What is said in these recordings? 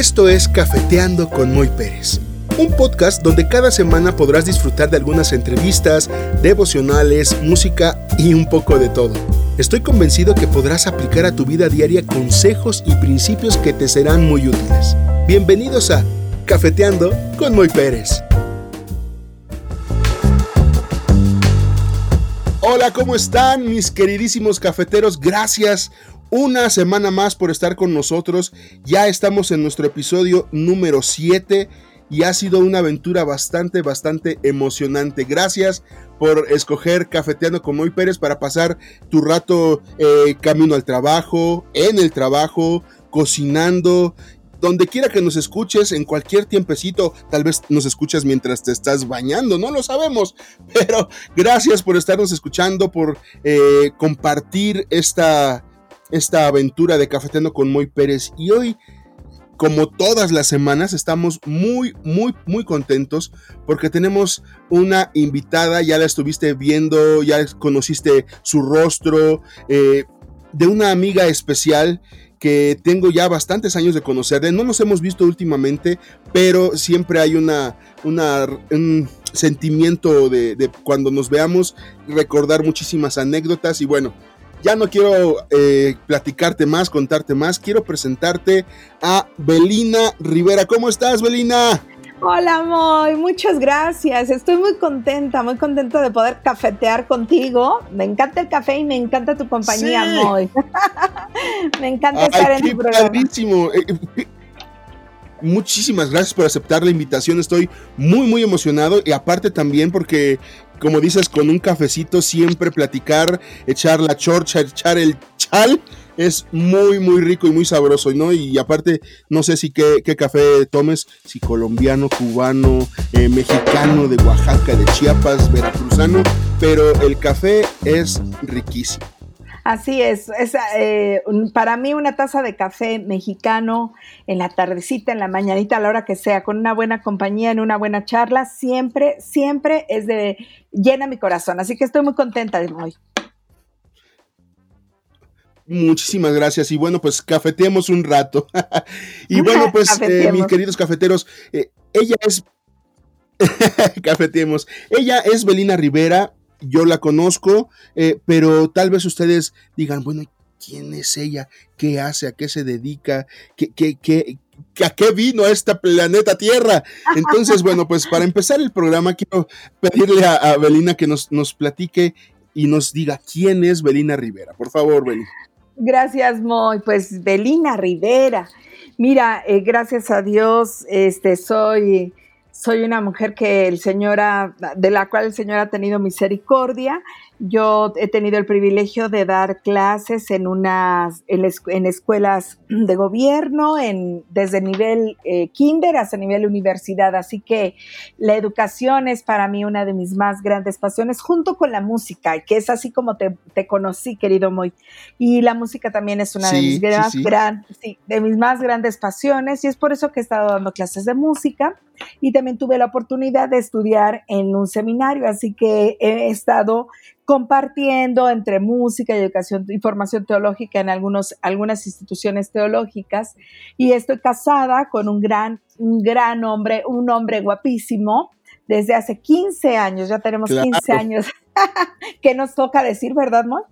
Esto es Cafeteando con Moy Pérez, un podcast donde cada semana podrás disfrutar de algunas entrevistas, devocionales, música y un poco de todo. Estoy convencido que podrás aplicar a tu vida diaria consejos y principios que te serán muy útiles. Bienvenidos a Cafeteando con Moy Pérez. Hola, ¿cómo están mis queridísimos cafeteros? Gracias una semana más por estar con nosotros. Ya estamos en nuestro episodio número 7 y ha sido una aventura bastante, bastante emocionante. Gracias por escoger Cafeteando con Moy Pérez para pasar tu rato eh, camino al trabajo, en el trabajo, cocinando. Donde quiera que nos escuches, en cualquier tiempecito, tal vez nos escuchas mientras te estás bañando, no lo sabemos, pero gracias por estarnos escuchando, por eh, compartir esta, esta aventura de Cafeteando con Moy Pérez. Y hoy, como todas las semanas, estamos muy, muy, muy contentos porque tenemos una invitada, ya la estuviste viendo, ya conociste su rostro, eh, de una amiga especial que tengo ya bastantes años de conocerle. No nos hemos visto últimamente, pero siempre hay una, un sentimiento de, cuando nos veamos, recordar muchísimas anécdotas y bueno, ya no quiero eh, platicarte más, contarte más, quiero presentarte a Belina Rivera. ¿Cómo estás, Belina? Hola, Moy, muchas gracias. Estoy muy contenta, muy contenta de poder cafetear contigo. Me encanta el café y me encanta tu compañía, Moy. me encanta estar en tu programa. Muchísimas gracias por aceptar la invitación. Estoy muy, muy emocionado y aparte también porque como dices, con un cafecito siempre platicar, echar la chorcha, echar el chal, es muy, muy rico y muy sabroso, ¿no? Y aparte, no sé si qué, qué café tomes, si colombiano, cubano, eh, mexicano, de Oaxaca, de Chiapas, veracruzano, pero el café es riquísimo. Así es, es eh, para mí una taza de café mexicano en la tardecita, en la mañanita, a la hora que sea, con una buena compañía, en una buena charla, siempre, siempre es de llena mi corazón. Así que estoy muy contenta de hoy. Muchísimas gracias. Y bueno, pues cafeteemos un rato. y bueno, pues eh, mis queridos cafeteros, eh, ella es... cafeteemos. Ella es Belina Rivera, yo la conozco, eh, pero tal vez ustedes digan, bueno, ¿quién es ella? ¿Qué hace? ¿A qué se dedica? ¿Qué, qué, qué, a qué vino a esta planeta Tierra? Entonces, bueno, pues para empezar el programa, quiero pedirle a, Belina que nos, nos platique y nos diga quién es Belina Rivera. Por favor, Belina. Gracias, Moy. Pues Belina Rivera. Mira, eh, gracias a Dios, este, soy soy una mujer que el Señor ha, de la cual el Señor ha tenido misericordia. Yo he tenido el privilegio de dar clases en unas en, escuelas de gobierno, en, desde nivel eh, kinder hasta nivel universidad. Así que la educación es para mí una de mis más grandes pasiones, junto con la música, que es así como te, conocí, querido Moy. Y la música también es una de, mis de mis más grandes pasiones, y es por eso que he estado dando clases de música y también tuve la oportunidad de estudiar en un seminario, así que he estado compartiendo entre música y educación y formación teológica en algunos, algunas instituciones teológicas y estoy casada con un gran, un gran hombre, un hombre guapísimo desde hace 15 años, ya tenemos 15 años, que nos toca decir, ¿verdad, Mon?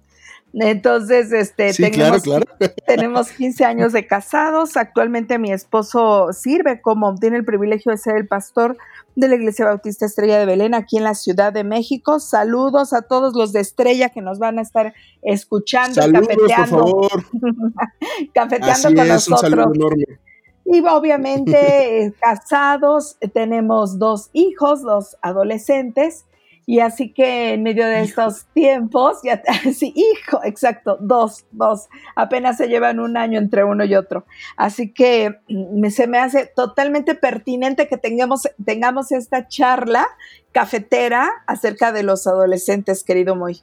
Entonces, este, tenemos, tenemos 15 años de casados. Actualmente mi esposo sirve como, tiene el privilegio de ser el pastor de la Iglesia Bautista Estrella de Belén aquí en la Ciudad de México. Saludos a todos los de Estrella que nos van a estar escuchando, cafeteando, cafeteando con nosotros. Y obviamente casados, tenemos dos hijos, dos adolescentes y así que en medio de estos tiempos, ya, sí, hijo, exacto, dos, dos, apenas se llevan un año entre uno y otro. Así que mm, se me hace totalmente pertinente que tengamos, tengamos esta charla cafetera acerca de los adolescentes, querido Moy.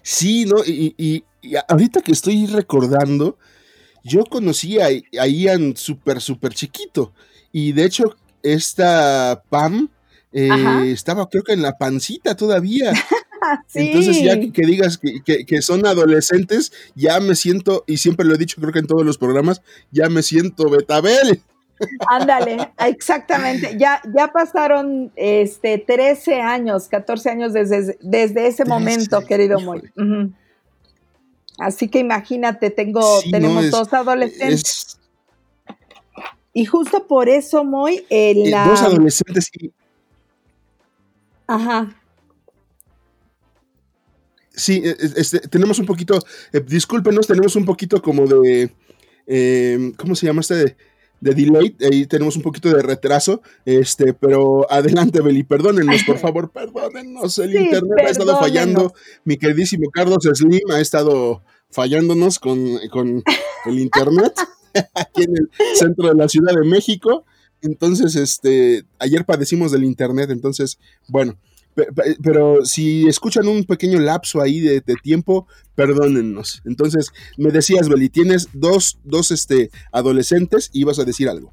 Sí, ¿no? Y, ahorita que estoy recordando, yo conocí a, a Ian súper, súper chiquito. Y de hecho, esta Pam, eh, estaba creo que en la pancita todavía. Entonces ya que, digas que, son adolescentes, ya me siento, y siempre lo he dicho creo que en todos los programas, ya me siento Betabel. Ándale, exactamente. Ya, ya pasaron este 13 años, 14 años desde, desde ese momento, querido Moy. Así que imagínate, tengo, tenemos dos adolescentes. y justo por eso, Moy, eh, dos adolescentes y... Ajá. Sí, e, e, este, tenemos un poquito, eh, discúlpenos, tenemos un poquito como de, eh, ¿cómo se llama este? De, delay, ahí tenemos un poquito de retraso, este, pero adelante, Beli, perdónennos, por favor, perdónennos, el internet ha estado fallando, mi queridísimo Carlos Slim ha estado fallándonos con, con el internet aquí en el centro de la Ciudad de México, entonces, este, ayer padecimos del internet, entonces, bueno, pero si escuchan un pequeño lapso ahí de, tiempo, perdónennos. Entonces, me decías, Beli, tienes dos, dos este, adolescentes y ibas a decir algo.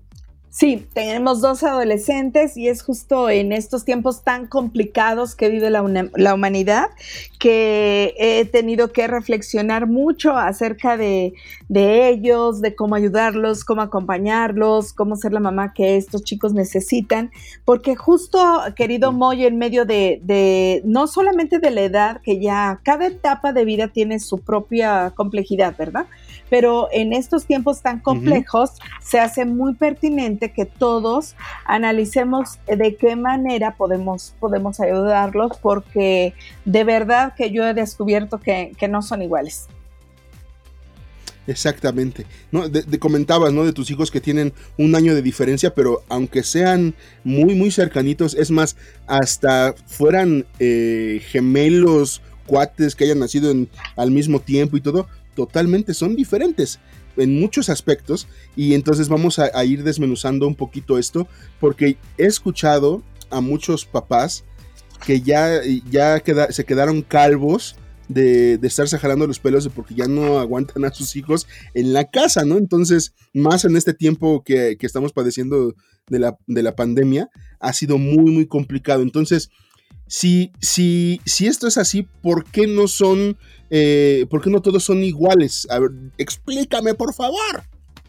Sí, tenemos dos adolescentes y es justo en estos tiempos tan complicados que vive la, humanidad que he tenido que reflexionar mucho acerca de, ellos, de cómo ayudarlos, cómo acompañarlos, cómo ser la mamá que estos chicos necesitan, porque justo, querido Moy, en medio de, de no solamente de la edad, que ya cada etapa de vida tiene su propia complejidad, ¿verdad? Pero en estos tiempos tan complejos se hace muy pertinente que todos analicemos de qué manera podemos, podemos ayudarlos, porque de verdad que yo he descubierto que, no son iguales. Exactamente. ¿no? De, comentabas, ¿no? De tus hijos que tienen un año de diferencia, pero aunque sean muy, muy cercanitos, es más, hasta fueran eh, gemelos, cuates que hayan nacido al mismo tiempo y todo, totalmente son diferentes en muchos aspectos y entonces vamos a, ir desmenuzando un poquito esto porque he escuchado a muchos papás que ya, ya se quedaron calvos de, de, estarse jalando los pelos porque ya no aguantan a sus hijos en la casa, ¿no? Entonces, más en este tiempo que, que estamos padeciendo de la, de la pandemia, ha sido muy, muy complicado. Entonces, si, si, si esto es así, ¿por qué no son, eh, por qué no todos son iguales? A ver, explícame, por favor.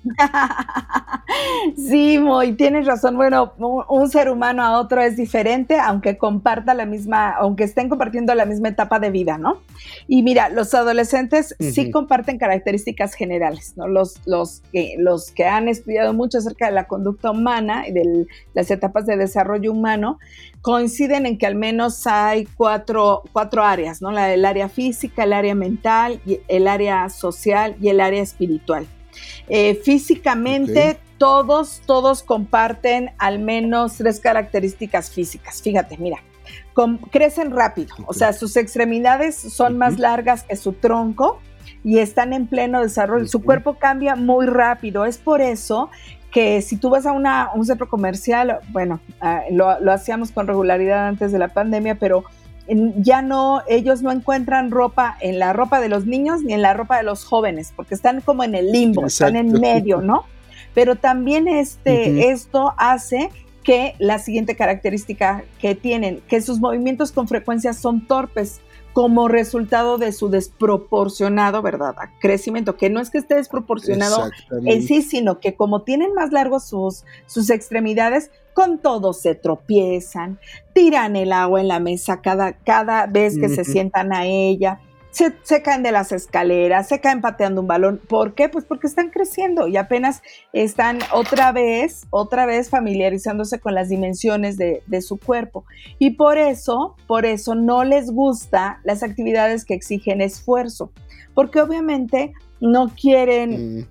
sí, Moy, tienes razón. Bueno, un ser humano a otro es diferente, aunque comparta la misma, aunque estén compartiendo la misma etapa de vida, ¿no? Y mira, los adolescentes sí comparten características generales, ¿no? Los, los, que, los que han estudiado mucho acerca de la conducta humana y de las etapas de desarrollo humano coinciden en que al menos hay cuatro, cuatro áreas, ¿no? La, el área física, el área mental, el área social y el área espiritual. Eh, físicamente, todos, todos comparten al menos tres características físicas. Fíjate, mira, crecen rápido, o sea, sus extremidades son más largas que su tronco y están en pleno desarrollo. Su cuerpo cambia muy rápido. Es por eso que si tú vas a una, un centro comercial, bueno, ah, lo, lo hacíamos con regularidad antes de la pandemia, pero ya no, ellos no encuentran ropa en la ropa de los niños ni en la ropa de los jóvenes, porque están como en el limbo, están en medio, ¿no? Pero también este, esto hace que la siguiente característica que tienen, que sus movimientos con frecuencia son torpes como resultado de su desproporcionado, ¿verdad? Crecimiento, que no es que esté desproporcionado en sí, sino que como tienen más largos sus, sus extremidades, con todo se tropiezan, tiran el agua en la mesa cada, cada vez que se sientan a ella, se, caen de las escaleras, se caen pateando un balón. ¿Por qué? Pues porque están creciendo y apenas están otra vez, otra vez familiarizándose con las dimensiones de, su cuerpo. Y por eso, por eso no les gusta las actividades que exigen esfuerzo, porque obviamente no quieren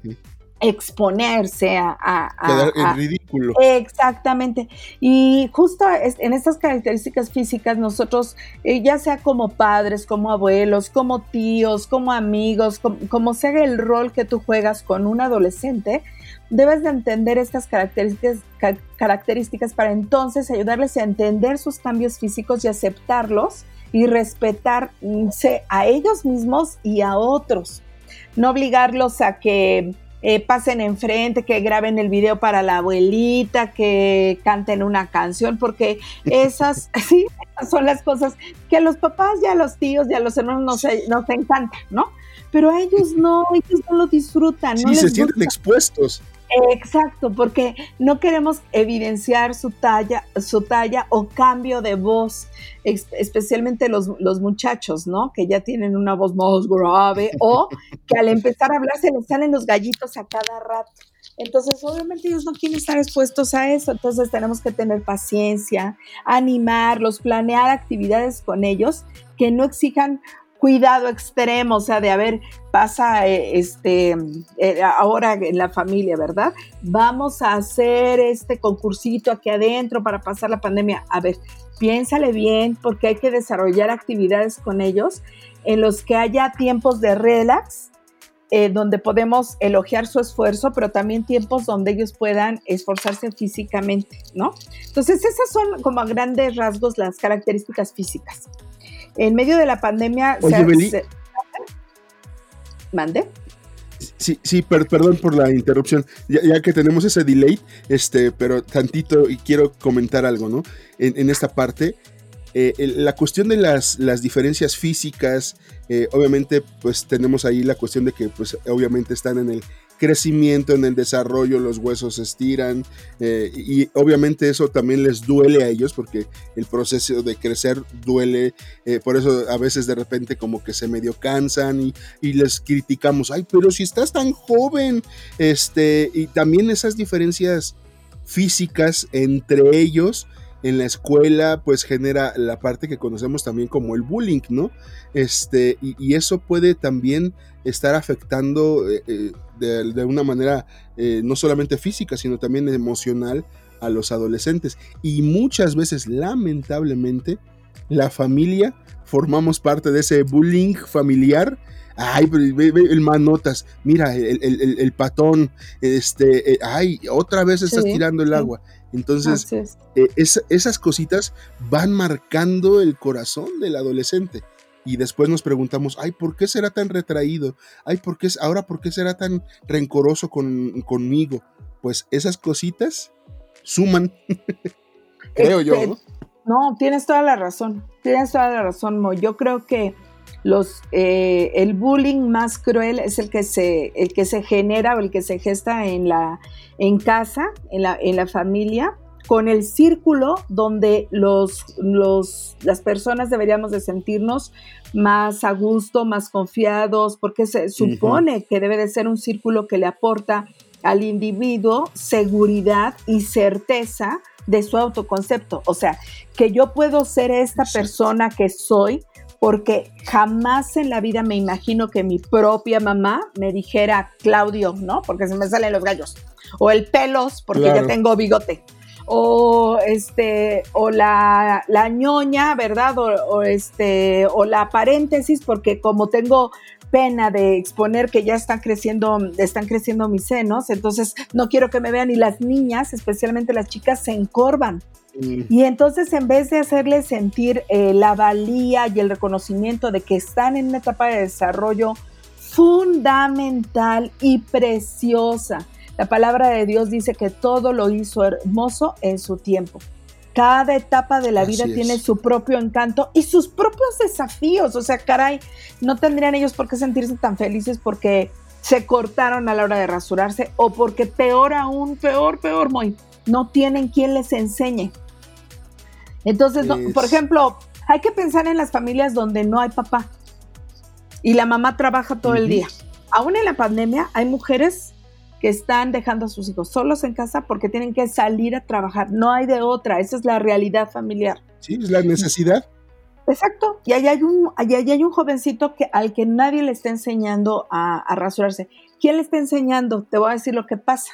exponerse a, Quedar en ridículo. Exactamente. Y justo en estas características físicas, nosotros, eh, ya sea como padres, como abuelos, como tíos, como amigos, como, sea el rol que tú juegas con un adolescente, debes de entender estas características, características para entonces ayudarles a entender sus cambios físicos y aceptarlos y respetarse a ellos mismos y a otros. No obligarlos a que eh, pasen enfrente, que graben el video para la abuelita, que canten una canción, porque esas, sí, son las cosas que a los papás y a los tíos y a los hermanos nos, nos encantan, ¿no? Pero a ellos no, ellos no lo disfrutan. Sí, se sienten expuestos. Exacto, porque no queremos evidenciar su talla, su talla o cambio de voz, especialmente los, los, muchachos, ¿no? Que ya tienen una voz más grave o que al empezar a hablar se les salen los gallitos a cada rato. Entonces, obviamente ellos no quieren estar expuestos a eso, entonces tenemos que tener paciencia, animarlos, planear actividades con ellos que no exijan cuidado extremo, o sea, de a ver, pasa eh, este, eh, ahora en la familia, ¿verdad? Vamos a hacer este concursito aquí adentro para pasar la pandemia. A ver, piénsale bien porque hay que desarrollar actividades con ellos en los que haya tiempos de relax, eh, donde podemos elogiar su esfuerzo, pero también tiempos donde ellos puedan esforzarse físicamente, ¿no? Entonces, esas son como a grandes rasgos las características físicas. En medio de la pandemia... se, ¿Mande? Sí, sí, perdón por la interrupción, ya, que tenemos ese delay, este, pero tantito y quiero comentar algo, ¿no? En, esta parte, eh, la cuestión de las, las diferencias físicas, eh, obviamente, pues tenemos ahí la cuestión de que, pues, obviamente están en el crecimiento, en el desarrollo, los huesos se estiran eh, y obviamente eso también les duele a ellos porque el proceso de crecer duele, eh, por eso a veces de repente como que se medio cansan y, les criticamos, ay, pero si estás tan joven, este, y también esas diferencias físicas entre ellos en la escuela pues genera la parte que conocemos también como el bullying, ¿no? Este, y, eso puede también estar afectando eh, eh, de, una manera eh, no solamente física, sino también emocional a los adolescentes. Y muchas veces, lamentablemente, la familia formamos parte de ese bullying familiar ay, el manotas, mira, el, patón, este, ay, otra vez estás tirando el agua. Entonces, eh, esas cositas van marcando el corazón del adolescente. Y después nos preguntamos, ay, ¿por qué será tan retraído? Ay, ¿por qué, ahora por qué será tan rencoroso conmigo? Pues esas cositas suman, creo yo. ¿no? no, tienes toda la razón, tienes toda la razón, Mo. Yo creo que los, eh, el bullying más cruel es el que, se, el que se genera o el que se gesta en, la, en casa, en la, en la familia, con el círculo donde los, los, las personas deberíamos de sentirnos más a gusto, más confiados, porque se supone que debe de ser un círculo que le aporta al individuo seguridad y certeza de su autoconcepto. O sea, que yo puedo ser esta persona que soy porque jamás en la vida me imagino que mi propia mamá me dijera Claudio, ¿no? Porque se me salen los gallos. O el pelos, porque ya tengo bigote. O este, o la, la ñoña, ¿verdad? O, este, o la paréntesis, porque como tengo pena de exponer que ya están creciendo, están creciendo mis senos, entonces no quiero que me vean y las niñas, especialmente las chicas, se encorvan. Y entonces en vez de hacerles sentir eh, la valía y el reconocimiento de que están en una etapa de desarrollo fundamental y preciosa, la palabra de Dios dice que todo lo hizo hermoso en su tiempo. Cada etapa de la vida tiene su propio encanto y sus propios desafíos. O sea, caray, no tendrían ellos por qué sentirse tan felices porque se cortaron a la hora de rasurarse o porque peor aún, peor, peor, muy, no tienen quien les enseñe. Entonces, por ejemplo, hay que pensar en las familias donde no hay papá y la mamá trabaja todo el día. Aún en la pandemia hay mujeres que están dejando a sus hijos solos en casa porque tienen que salir a trabajar. No hay de otra, esa es la realidad familiar. Sí, es la necesidad. Exacto, y allá hay un, allá hay un jovencito que, al que nadie le está enseñando a, a rasurarse. ¿Quién le está enseñando? Te voy a decir lo que pasa.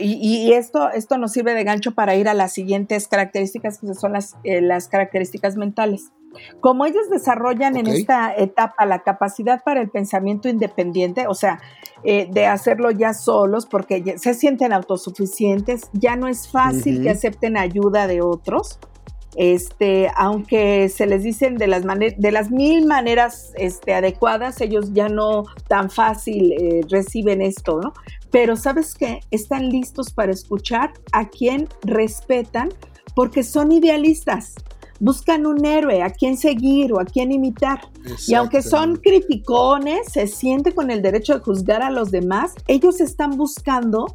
Y, esto, esto nos sirve de gancho para ir a las siguientes características, que son las, eh, las características mentales. Como ellos desarrollan en esta etapa la capacidad para el pensamiento independiente, o sea, eh, de hacerlo ya solos porque se sienten autosuficientes, ya no es fácil que acepten ayuda de otros. este, aunque se les dicen de las, de las mil maneras este, adecuadas, ellos ya no tan fácil eh, reciben esto, ¿no? Pero sabes qué, están listos para escuchar a quien respetan porque son idealistas buscan un héroe a quien seguir o a quien imitar. Y aunque son criticones, se sienten con el derecho de juzgar a los demás, ellos están buscando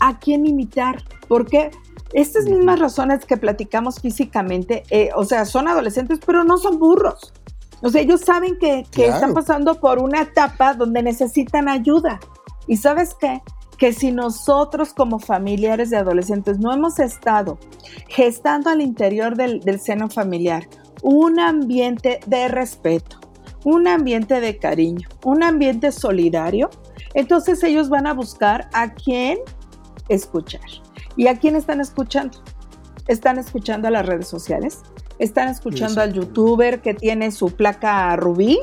a quien imitar. Porque estas mismas razones que platicamos físicamente, eh, o sea, son adolescentes, pero no son burros. O sea, ellos saben que, que están pasando por una etapa donde necesitan ayuda. Y sabes qué? Que si nosotros como familiares de adolescentes no hemos estado gestando al interior del, seno familiar un ambiente de respeto, un ambiente de cariño, un ambiente solidario, entonces ellos van a buscar a quién escuchar. ¿Y a quién están escuchando? Están escuchando a las redes sociales, están escuchando al youtuber que tiene su placa rubí,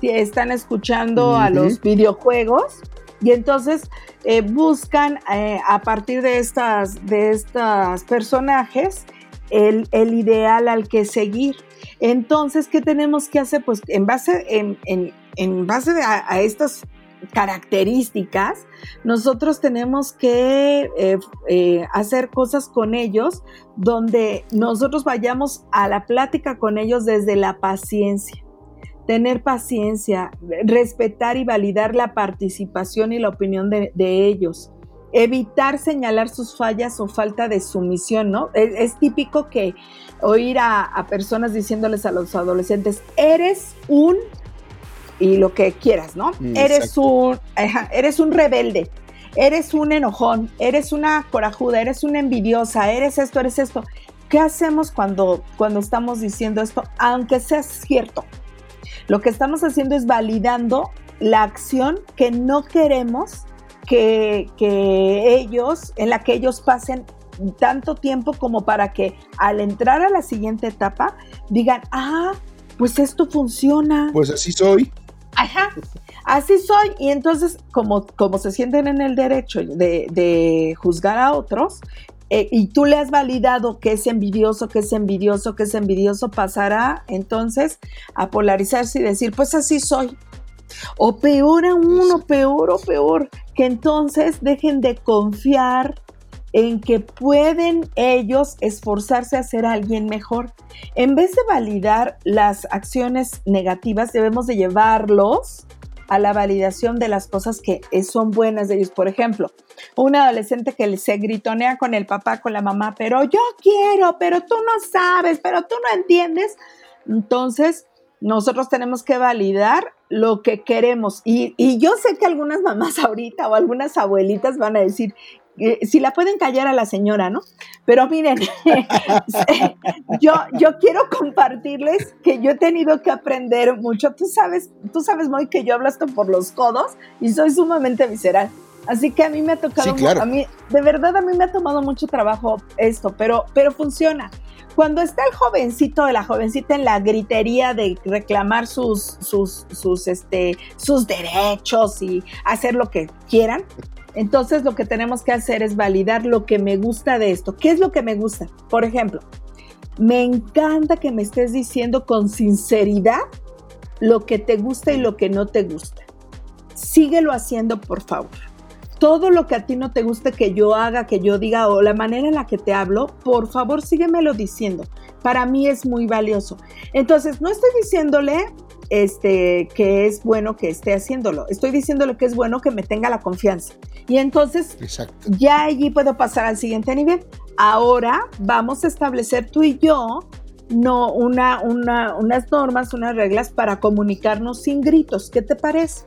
están escuchando a los videojuegos, y entonces eh, buscan eh, a partir de estas, de estos personajes el, ideal al que seguir. Entonces, ¿qué tenemos que hacer? Pues en base, en, base a, estas características, nosotros tenemos que eh, hacer cosas con ellos donde nosotros vayamos a la plática con ellos desde la paciencia tener paciencia, respetar y validar la participación y la opinión de, ellos, evitar señalar sus fallas o falta de sumisión, ¿no? Es, típico que oír a, personas diciéndoles a los adolescentes, eres un, y lo que quieras, ¿no? Mm, eres un, eres un rebelde, eres un enojón, eres una corajuda, eres una envidiosa, eres esto, eres esto. ¿Qué hacemos cuando, cuando estamos diciendo esto? Aunque sea cierto, lo que estamos haciendo es validando la acción que no queremos que, ellos, en la que ellos pasen tanto tiempo como para que al entrar a la siguiente etapa digan, ah, pues esto funciona. Pues así soy. Ajá, así soy. Y entonces, como, como se sienten en el derecho de, de juzgar a otros, eh, y tú le has validado que es envidioso, que es envidioso, que es envidioso, pasará entonces a polarizarse y decir, pues así soy. O peor aún, o peor, o peor, que entonces dejen de confiar en que pueden ellos esforzarse a ser alguien mejor. En vez de validar las acciones negativas, debemos de llevarlos a la validación de las cosas que son buenas de ellos. Por ejemplo, un adolescente que se gritonea con el papá, con la mamá, pero yo quiero, pero tú no sabes, pero tú no entiendes. Entonces, nosotros tenemos que validar lo que queremos. Y, yo sé que algunas mamás ahorita o algunas abuelitas van a decir, si la pueden callar a la señora, ¿no? Pero miren, yo, yo quiero compartirles que yo he tenido que aprender mucho. Tú sabes, tú sabes muy que yo hablo esto por los codos y soy sumamente visceral. Así que a mí me ha tocado, a mí, de verdad a mí me ha tomado mucho trabajo esto, pero, pero funciona. Cuando está el jovencito de la jovencita en la gritería de reclamar sus, sus, sus, este, sus derechos y hacer lo que quieran, entonces lo que tenemos que hacer es validar lo que me gusta de esto. ¿Qué es lo que me gusta? Por ejemplo, me encanta que me estés diciendo con sinceridad lo que te gusta y lo que no te gusta. Síguelo haciendo, por favor. Todo lo que a ti no te guste que yo haga, que yo diga o la manera en la que te hablo, por favor síguemelo diciendo. Para mí es muy valioso. Entonces, no estoy diciéndole este, que es bueno que esté haciéndolo. Estoy diciéndole que es bueno que me tenga la confianza. Y entonces ya allí puedo pasar al siguiente nivel. Ahora vamos a establecer tú y yo no una, unas normas, unas reglas para comunicarnos sin gritos. ¿Qué te parece?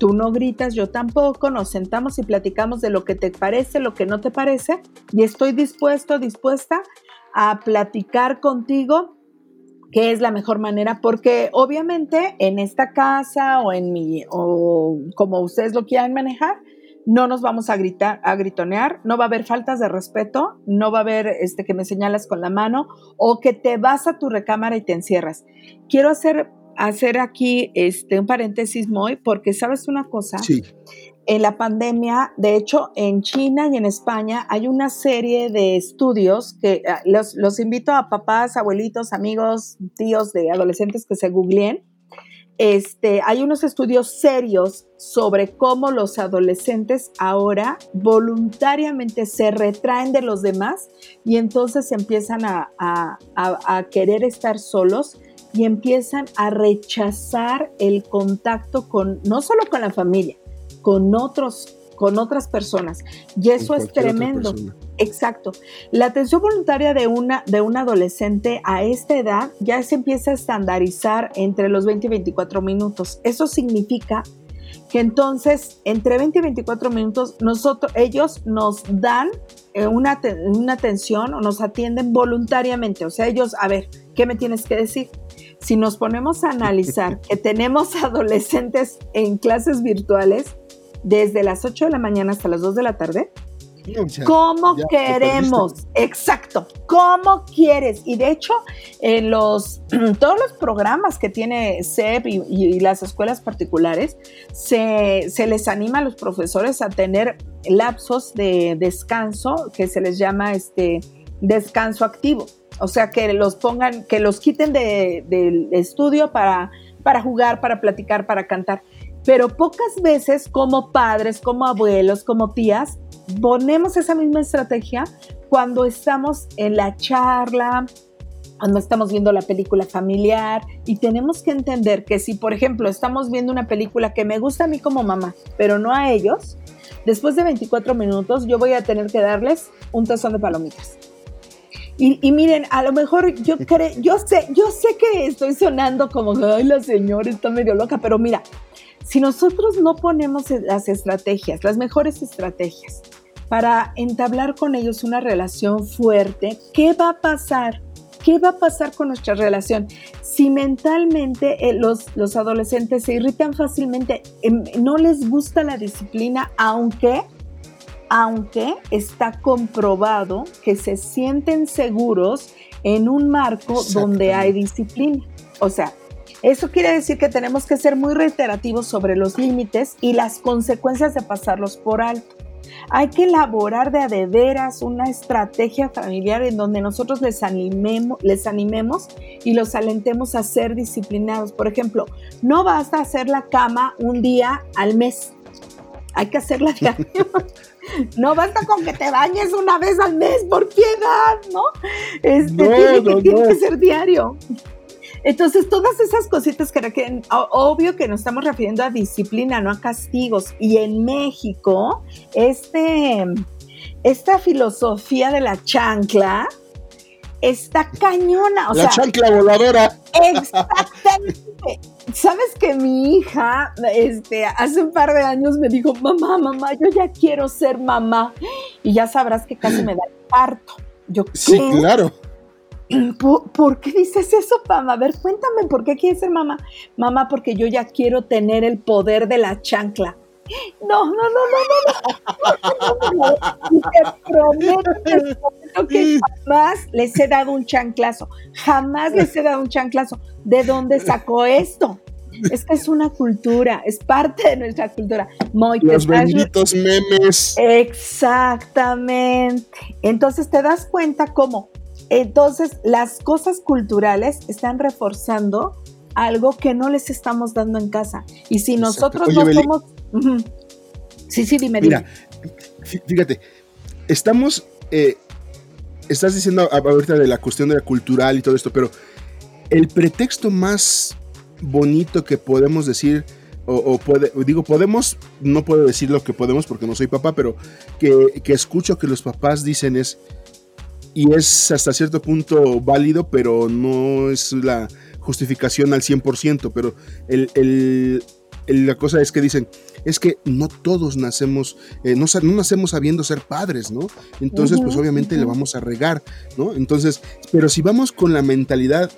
Tú no gritas, yo tampoco, nos sentamos y platicamos de lo que te parece, lo que no te parece, y estoy dispuesto, dispuesta a platicar contigo qué es la mejor manera, porque obviamente en esta casa o en mi, o como ustedes lo quieran manejar, no nos vamos a gritar, a gritonear, no va a haber faltas de respeto, no va a haber este que me señalas con la mano o que te vas a tu recámara y te encierras. Quiero hacer, hacer aquí este, un paréntesis muy, porque sabes una cosa, sí. En la pandemia, de hecho, en China y en España hay una serie de estudios que ah, los, los invito a papás, abuelitos, amigos, tíos de adolescentes que se googleen. Este, hay unos estudios serios sobre cómo los adolescentes ahora voluntariamente se retraen de los demás y entonces empiezan a, a, a querer estar solos y empiezan a rechazar el contacto con, no solo con la familia, con otros con otras personas. Y eso es tremendo. Exacto. La atención voluntaria de una, de un adolescente a esta edad ya se empieza a estandarizar entre los 20 y 24 minutos. Eso significa que entonces entre 20 y 24 minutos nosotros, ellos nos dan eh, una, una atención o nos atienden voluntariamente. O sea, ellos, a ver, ¿qué me tienes que decir? Si nos ponemos a analizar que tenemos adolescentes en clases virtuales, desde las 8 de la mañana hasta las 2 de la tarde. ¿Cómo queremos? Exacto. ¿Cómo quieres? Y de hecho, en los, todos los programas que tiene SEP y, las escuelas particulares, se, se, les anima a los profesores a tener lapsos de descanso que se les llama este descanso activo. O sea, que los pongan, que los quiten del estudio para, para jugar, para platicar, para cantar pero pocas veces como padres, como abuelos, como tías, ponemos esa misma estrategia cuando estamos en la charla, cuando estamos viendo la película familiar y tenemos que entender que si, por ejemplo, estamos viendo una película que me gusta a mí como mamá, pero no a ellos, después de 24 minutos yo voy a tener que darles un tazón de palomitas. Y, miren, a lo mejor yo creo, yo sé, yo sé que estoy sonando como, ay, la señora está medio loca, pero mira, si nosotros no ponemos las estrategias, las mejores estrategias, para entablar con ellos una relación fuerte, ¿qué va a pasar? ¿Qué va a pasar con nuestra relación? Si mentalmente eh, los, los adolescentes se irritan fácilmente, em, no les gusta la disciplina, aunque, aunque está comprobado que se sienten seguros en un marco donde hay disciplina. O sea, eso quiere decir que tenemos que ser muy reiterativos sobre los límites y las consecuencias de pasarlos por alto. Hay que elaborar de a una estrategia familiar en donde nosotros les animemos, les animemos y los alentemos a ser disciplinados. Por ejemplo, no basta hacer la cama un día al mes. Hay que hacerla diario. No basta con que te bañes una vez al mes, por piedad, ¿no? Este, tiene que ser diario. Entonces, todas esas cositas que requieren, obvio que nos estamos refiriendo a disciplina, no a castigos. Y en México, este, esta filosofía de la chancla está cañona. la chancla voladora. Exactamente. Sabes que mi hija, este, hace un par de años me dijo, mamá, mamá, yo ya quiero ser mamá. Y ya sabrás que casi me da el parto. Yo, Sí, claro. ¿Por, qué dices eso, mamá? A ver, cuéntame, ¿por qué quieres ser mamá? Mamá, porque yo ya quiero tener el poder de la chancla. No, no, no, no, no, no. Te prometo que jamás les he dado un chanclazo. Jamás les he dado un chanclazo. ¿De dónde sacó esto? Es que es una cultura, es parte de nuestra cultura. Los benditos memes. Exactamente. Entonces te das cuenta cómo entonces, las cosas culturales están reforzando algo que no les estamos dando en casa. Y si nosotros no somos... Sí, sí, dime. Mira, fíjate, estamos... Eh, estás diciendo ahorita de la cuestión de la cultural y todo esto, pero el pretexto más bonito que podemos decir, o, digo, podemos, no puedo decir lo que podemos porque no soy papá, pero que, que escucho que los papás dicen es, y es hasta cierto punto válido, pero no es la justificación al 100%, pero el, la cosa es que dicen, es que no todos nacemos, eh, no, no, nacemos sabiendo ser padres, ¿no? Entonces, pues obviamente le vamos a regar, ¿no? Entonces, pero si vamos con la mentalidad,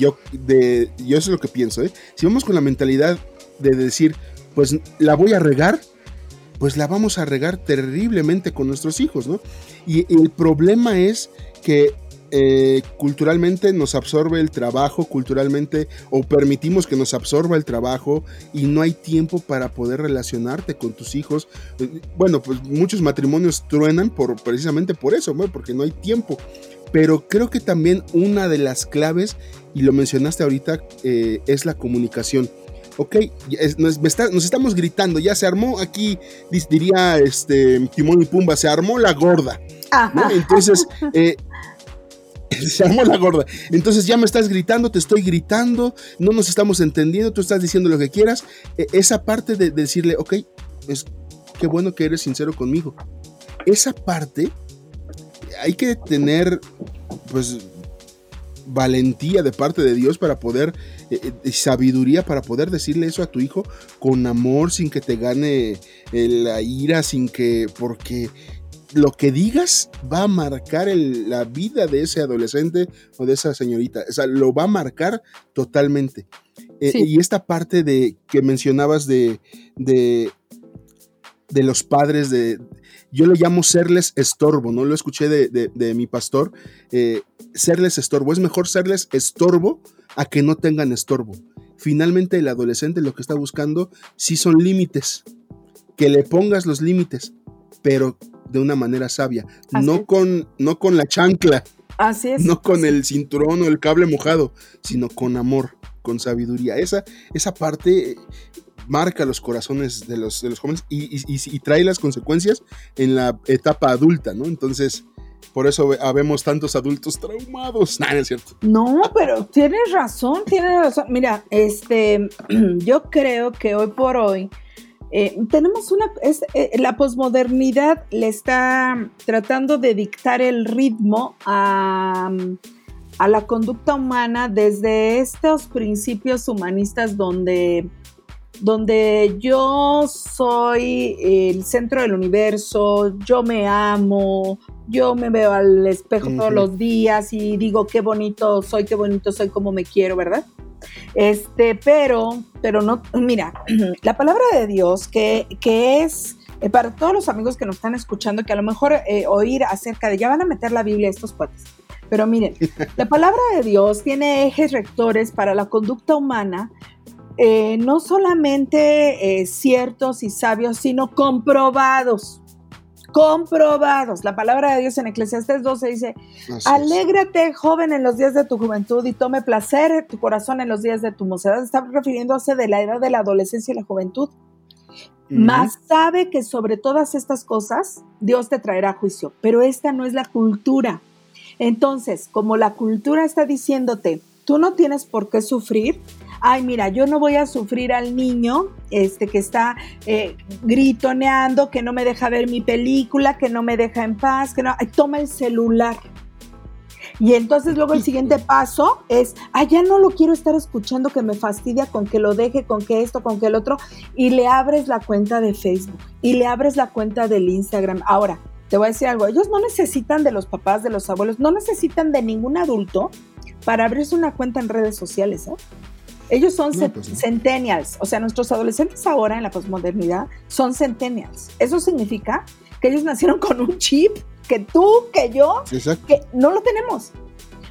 yo, de, yo eso es lo que pienso, ¿eh? Si vamos con la mentalidad de decir, pues la voy a regar, pues la vamos a regar terriblemente con nuestros hijos, ¿no? Y, el problema es que eh, culturalmente nos absorbe el trabajo, culturalmente o permitimos que nos absorba el trabajo y no hay tiempo para poder relacionarte con tus hijos. Bueno, pues muchos matrimonios truenan por, precisamente por eso, porque no hay tiempo. Pero creo que también una de las claves, y lo mencionaste ahorita, eh, es la comunicación. Ok, nos, estamos gritando, ya se armó aquí, diría este Timón y Pumba, se armó la gorda. Entonces, se armó la gorda. Entonces ya me estás gritando, te estoy gritando, no nos estamos entendiendo, tú estás diciendo lo que quieras. E, esa parte de, decirle, ok, es qué bueno que eres sincero conmigo. Esa parte hay que tener, pues, valentía de parte de Dios para poder, eh, eh, sabiduría para poder decirle eso a tu hijo con amor, sin que te gane eh, la ira, sin que, porque lo que digas va a marcar la vida de ese adolescente o de esa señorita. O sea, lo va a marcar totalmente. Eh, y esta parte de que mencionabas de, de, los padres, de, yo lo llamo serles estorbo, ¿no? Lo escuché de, mi pastor, eh, serles estorbo. Es mejor serles estorbo a que no tengan estorbo. Finalmente el adolescente lo que está buscando sí son límites, que le pongas los límites, pero de una manera sabia, no con, no con la chancla, Así es. no con el cinturón o el cable mojado, sino con amor, con sabiduría. Esa, esa parte marca los corazones de los, de los jóvenes y, trae las consecuencias en la etapa adulta, ¿no? Entonces, por eso habemos tantos adultos traumados. No, no es cierto. No, pero tienes razón, tienes razón. Mira, este, yo creo que hoy por hoy eh, tenemos una, eh, la posmodernidad le está tratando de dictar el ritmo a, a, la conducta humana desde estos principios humanistas donde, donde yo soy el centro del universo, yo me amo, yo me veo al espejo todos los días y digo qué bonito soy, qué bonito soy, cómo me quiero, ¿verdad? Este, pero, pero no, mira, la palabra de Dios que, que es eh, para todos los amigos que nos están escuchando, que a lo mejor eh, oír acerca de, ya van a meter la Biblia a estos cuates. Pero miren, la palabra de Dios tiene ejes rectores para la conducta humana, eh, no solamente ciertos y sabios, sino comprobados comprobados. La palabra de Dios en Eclesiastes 12 dice, alégrate joven en los días de tu juventud y tome placer tu corazón en los días de tu mocedad. Está refiriéndose de la edad de la adolescencia y la juventud. Más sabe que sobre todas estas cosas Dios te traerá juicio, pero esta no es la cultura. Entonces, como la cultura está diciéndote, tú no tienes por qué sufrir, ay, mira, yo no voy a sufrir al niño este, que está eh, gritoneando, que no me deja ver mi película, que no me deja en paz, que no, toma el celular. Y entonces luego el siguiente paso es, ah, ya no lo quiero estar escuchando, que me fastidia con que lo deje, con que esto, con que el otro, y le abres la cuenta de Facebook y le abres la cuenta del Instagram. Ahora, te voy a decir algo, ellos no necesitan de los papás, de los abuelos, no necesitan de ningún adulto para abrirse una cuenta en redes sociales. ¿eh? Ellos son pues centennials, o sea, nuestros adolescentes ahora en la posmodernidad son centennials. Eso significa que ellos nacieron con un chip que tú, que yo, que no lo tenemos.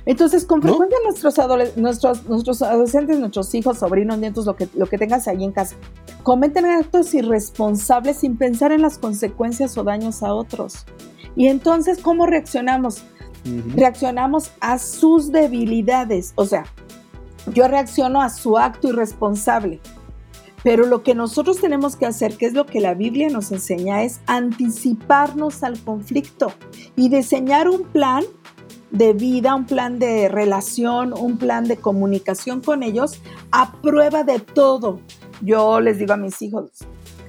Entonces, con frecuencia nuestros, nuestros, nuestros adolescentes, nuestros hijos, sobrinos, nietos, lo que, lo que tengas ahí en casa, cometen actos irresponsables sin pensar en las consecuencias o daños a otros. Y entonces, ¿cómo reaccionamos? Reaccionamos a sus debilidades. O sea, yo reacciono a su acto irresponsable. Pero lo que nosotros tenemos que hacer, que es lo que la Biblia nos enseña, es anticiparnos al conflicto y diseñar un plan de vida, un plan de relación, un plan de comunicación con ellos a prueba de todo. Yo les digo a mis hijos,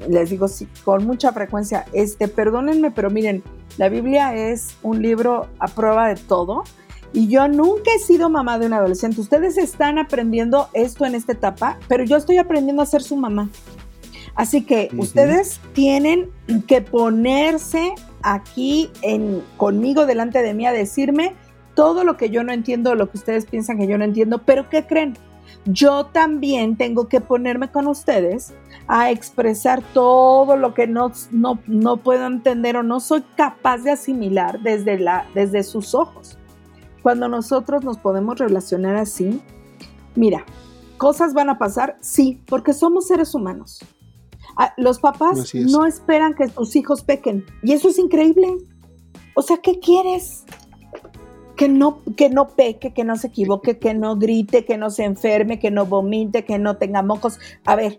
les digo sí, con mucha frecuencia, este, perdónenme, pero miren, la Biblia es un libro a prueba de todo y yo nunca he sido mamá de un adolescente. Ustedes están aprendiendo esto en esta etapa, pero yo estoy aprendiendo a ser su mamá. Así que ustedes tienen que ponerse aquí en, conmigo delante de mí a decirme todo lo que yo no entiendo, lo que ustedes piensan que yo no entiendo, pero ¿qué creen? Yo también tengo que ponerme con ustedes a expresar todo lo que no, no, no puedo entender o no soy capaz de asimilar desde, la, desde sus ojos. Cuando nosotros nos podemos relacionar así, mira, cosas van a pasar, sí, porque somos seres humanos. Ah, los papás no esperan que tus hijos pequen y eso es increíble. O sea, ¿qué quieres? Que no, que no peque, que no se equivoque, que no grite, que no se enferme, que no vomite, que no tenga mocos. A ver,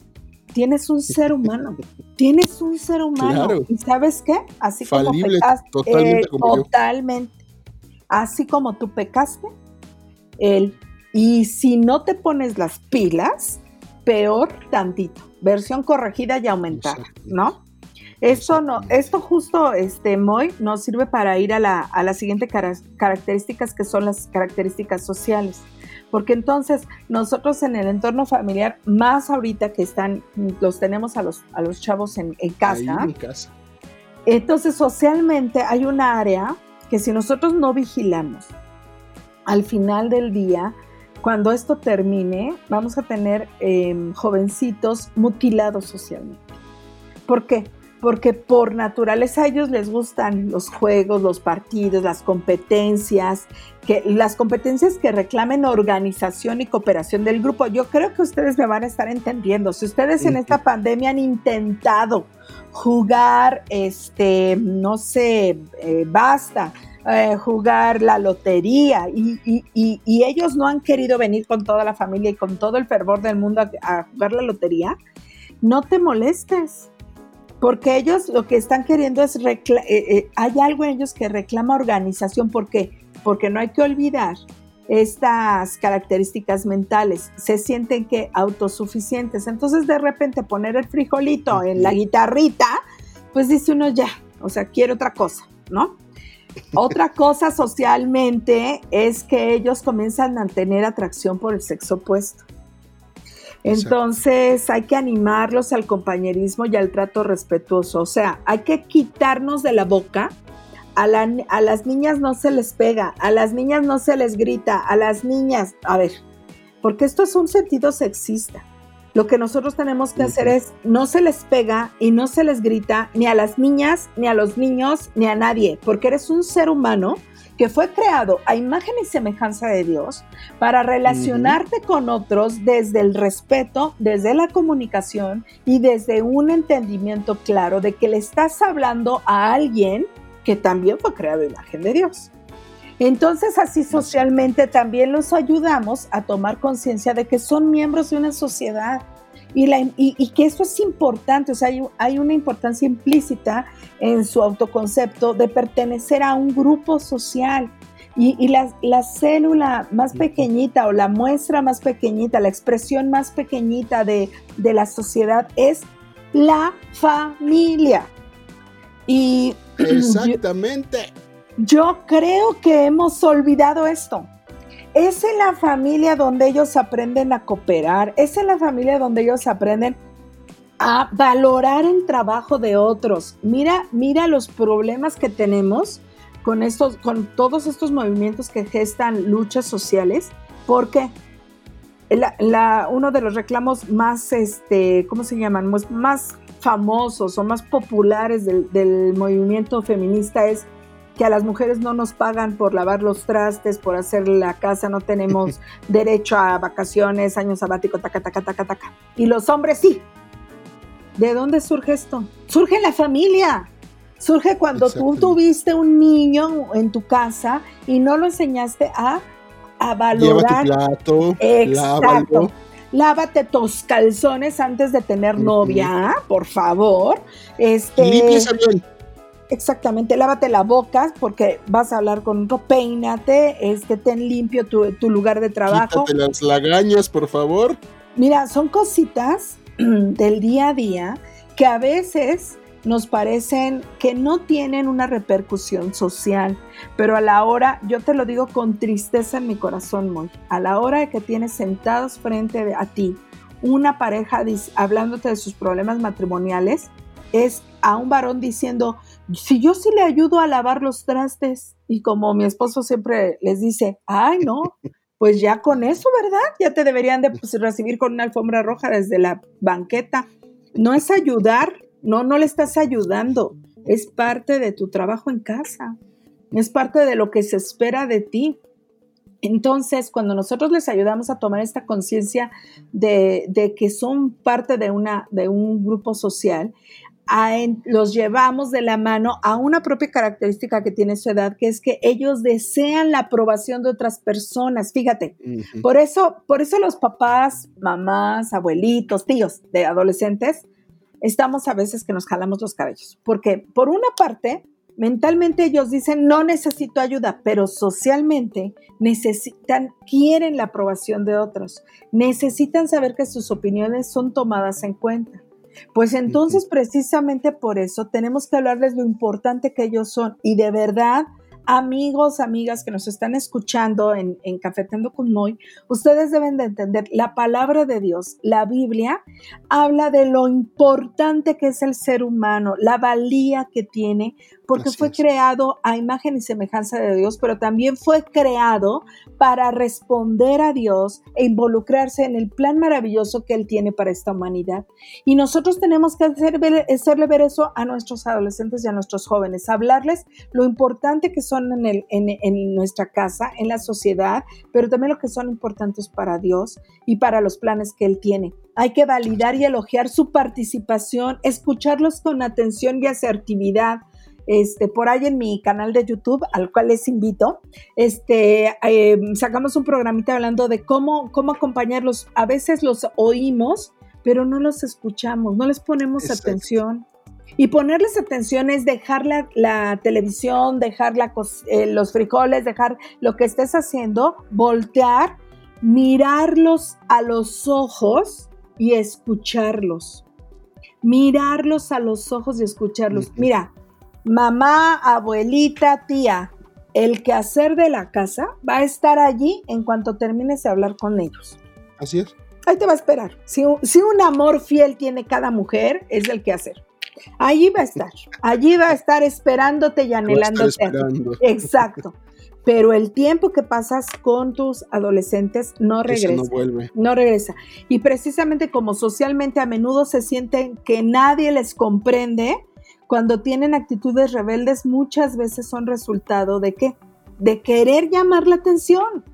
tienes un ser humano, tienes un ser humano. ¿Y sabes qué? Así como pecaste, totalmente, totalmente. Así como tú pecaste, él. Y si no te pones las pilas, peor tantito. Versión corregida y aumentada, ¿no? Esto no, esto justo, este, Moy, nos sirve para ir a la, a las siguientes características que son las características sociales porque entonces nosotros en el entorno familiar, más ahorita que están, los tenemos a los, a los chavos en, casa, en casa, entonces socialmente hay un área que si nosotros no vigilamos, al final del día, cuando esto termine, vamos a tener em, jovencitos mutilados socialmente. ¿Por qué? porque por naturaleza a ellos les gustan los juegos, los partidos, las competencias, que, las competencias que reclamen organización y cooperación del grupo. Yo creo que ustedes me van a estar entendiendo. Si ustedes en esta pandemia han intentado jugar, este, no sé, eh, basta, eh, jugar la lotería. Y, ellos no han querido venir con toda la familia y con todo el fervor del mundo a jugar la lotería, no te molestes porque ellos lo que están queriendo es, eh, hay algo en ellos que reclama organización, ¿por qué? Porque no hay que olvidar estas características mentales, se sienten que autosuficientes, entonces de repente poner el frijolito en la guitarrita, pues dice uno ya, o sea, quiere otra cosa, ¿no? Otra cosa socialmente es que ellos comienzan a tener atracción por el sexo opuesto. Entonces hay que animarlos al compañerismo y al trato respetuoso. O sea, hay que quitarnos de la boca. A, a, las niñas no se les pega, a las niñas no se les grita, a las niñas, a ver, porque esto es un sentido sexista. Lo que nosotros tenemos que hacer es no se les pega y no se les grita ni a las niñas, ni a los niños, ni a nadie, porque eres un ser humano que fue creado a imagen y semejanza de Dios para relacionarte con otros desde el respeto, desde la comunicación y desde un entendimiento claro de que le estás hablando a alguien que también fue creado imagen de Dios. Entonces así socialmente también los ayudamos a tomar conciencia de que son miembros de una sociedad y, que eso es importante, o sea, hay, una importancia implícita en su autoconcepto de pertenecer a un grupo social. Y, la, célula más pequeñita o la muestra más pequeñita, la expresión más pequeñita de, de la sociedad es la familia. Y Exactamente. yo creo que hemos olvidado esto. Es en la familia donde ellos aprenden a cooperar, es en la familia donde ellos aprenden a valorar el trabajo de otros. Mira, mira los problemas que tenemos con estos, con todos estos movimientos que gestan luchas sociales, porque uno de los reclamos más, este, ¿cómo se llaman? Más, famosos o más populares del movimiento feminista es que a las mujeres no nos pagan por lavar los trastes, por hacer la casa, no tenemos derecho a vacaciones, año sabático, taca, taca, taca, taca. Y los hombres sí. ¿De dónde surge esto? Surge en la familia. Surge cuando tú tuviste un niño en tu casa y no lo enseñaste a, a valorar. Lleva tu plato, Exacto. Lávate tus calzones antes de tener novia, por favor. Este, bien Exactamente, lávate la boca porque vas a hablar con otro, peínate, este, ten limpio tu, tu lugar de trabajo. Quítate las lagañas, por favor. Mira, son cositas del día a día que a veces nos parecen que no tienen una repercusión social, pero a la hora, yo te lo digo con tristeza en mi corazón, muy, a la hora de que tienes sentados frente a ti una pareja hablándote de sus problemas matrimoniales, es a un varón diciendo, si yo sí le ayudo a lavar los trastes y como mi esposo siempre les dice, ay no, pues ya con eso, ¿verdad? Ya te deberían de pues, recibir con una alfombra roja desde la banqueta. No es ayudar, no, no le estás ayudando, es parte de tu trabajo en casa, es parte de lo que se espera de ti. Entonces, cuando nosotros les ayudamos a tomar esta conciencia de, que son parte de, una, de un grupo social, los llevamos de la mano a una propia característica que tiene su edad, que es que ellos desean la aprobación de otras personas. Fíjate, por, eso, por eso los papás, mamás, abuelitos, tíos de adolescentes, estamos a veces que nos jalamos los cabellos, porque por una parte, mentalmente ellos dicen, no necesito ayuda, pero socialmente necesitan, quieren la aprobación de otros, necesitan saber que sus opiniones son tomadas en cuenta. Pues entonces, precisamente por eso, tenemos que hablarles lo importante que ellos son y de verdad amigos, amigas que nos están escuchando en, en Cafeteando con Moy, ustedes deben de entender, la palabra de Dios, la Biblia, habla de lo importante que es el ser humano, la valía que tiene, porque fue creado a imagen y semejanza de Dios, pero también fue creado para responder a Dios e involucrarse en el plan maravilloso que Él tiene para esta humanidad. Y nosotros tenemos que hacerle ver eso a nuestros adolescentes y a nuestros jóvenes, hablarles lo importante que son en, el, en, nuestra casa, en la sociedad, pero también lo que son importantes para Dios y para los planes que Él tiene. Hay que validar y elogiar su participación, escucharlos con atención y asertividad, este, por ahí en mi canal de YouTube, al cual les invito, este, eh, sacamos un programita hablando de cómo, cómo acompañarlos. A veces los oímos, pero no los escuchamos, no les ponemos atención. Y ponerles atención es dejar la, televisión, dejar eh, los frijoles, dejar lo que estés haciendo, voltear, mirarlos a los ojos y escucharlos. Mirarlos a los ojos y escucharlos. Mira, mamá, abuelita, tía, el quehacer de la casa va a estar allí en cuanto termines de hablar con ellos. Así es. Ahí te va a esperar. Si, un amor fiel tiene cada mujer, es el quehacer. Allí va a estar. Allí va a estar esperándote y anhelándote. Exacto. Pero el tiempo que pasas con tus adolescentes no regresa. no vuelve. No regresa. Y precisamente como socialmente a menudo se sienten que nadie les comprende, cuando tienen actitudes rebeldes muchas veces son resultado de qué? De querer llamar la atención.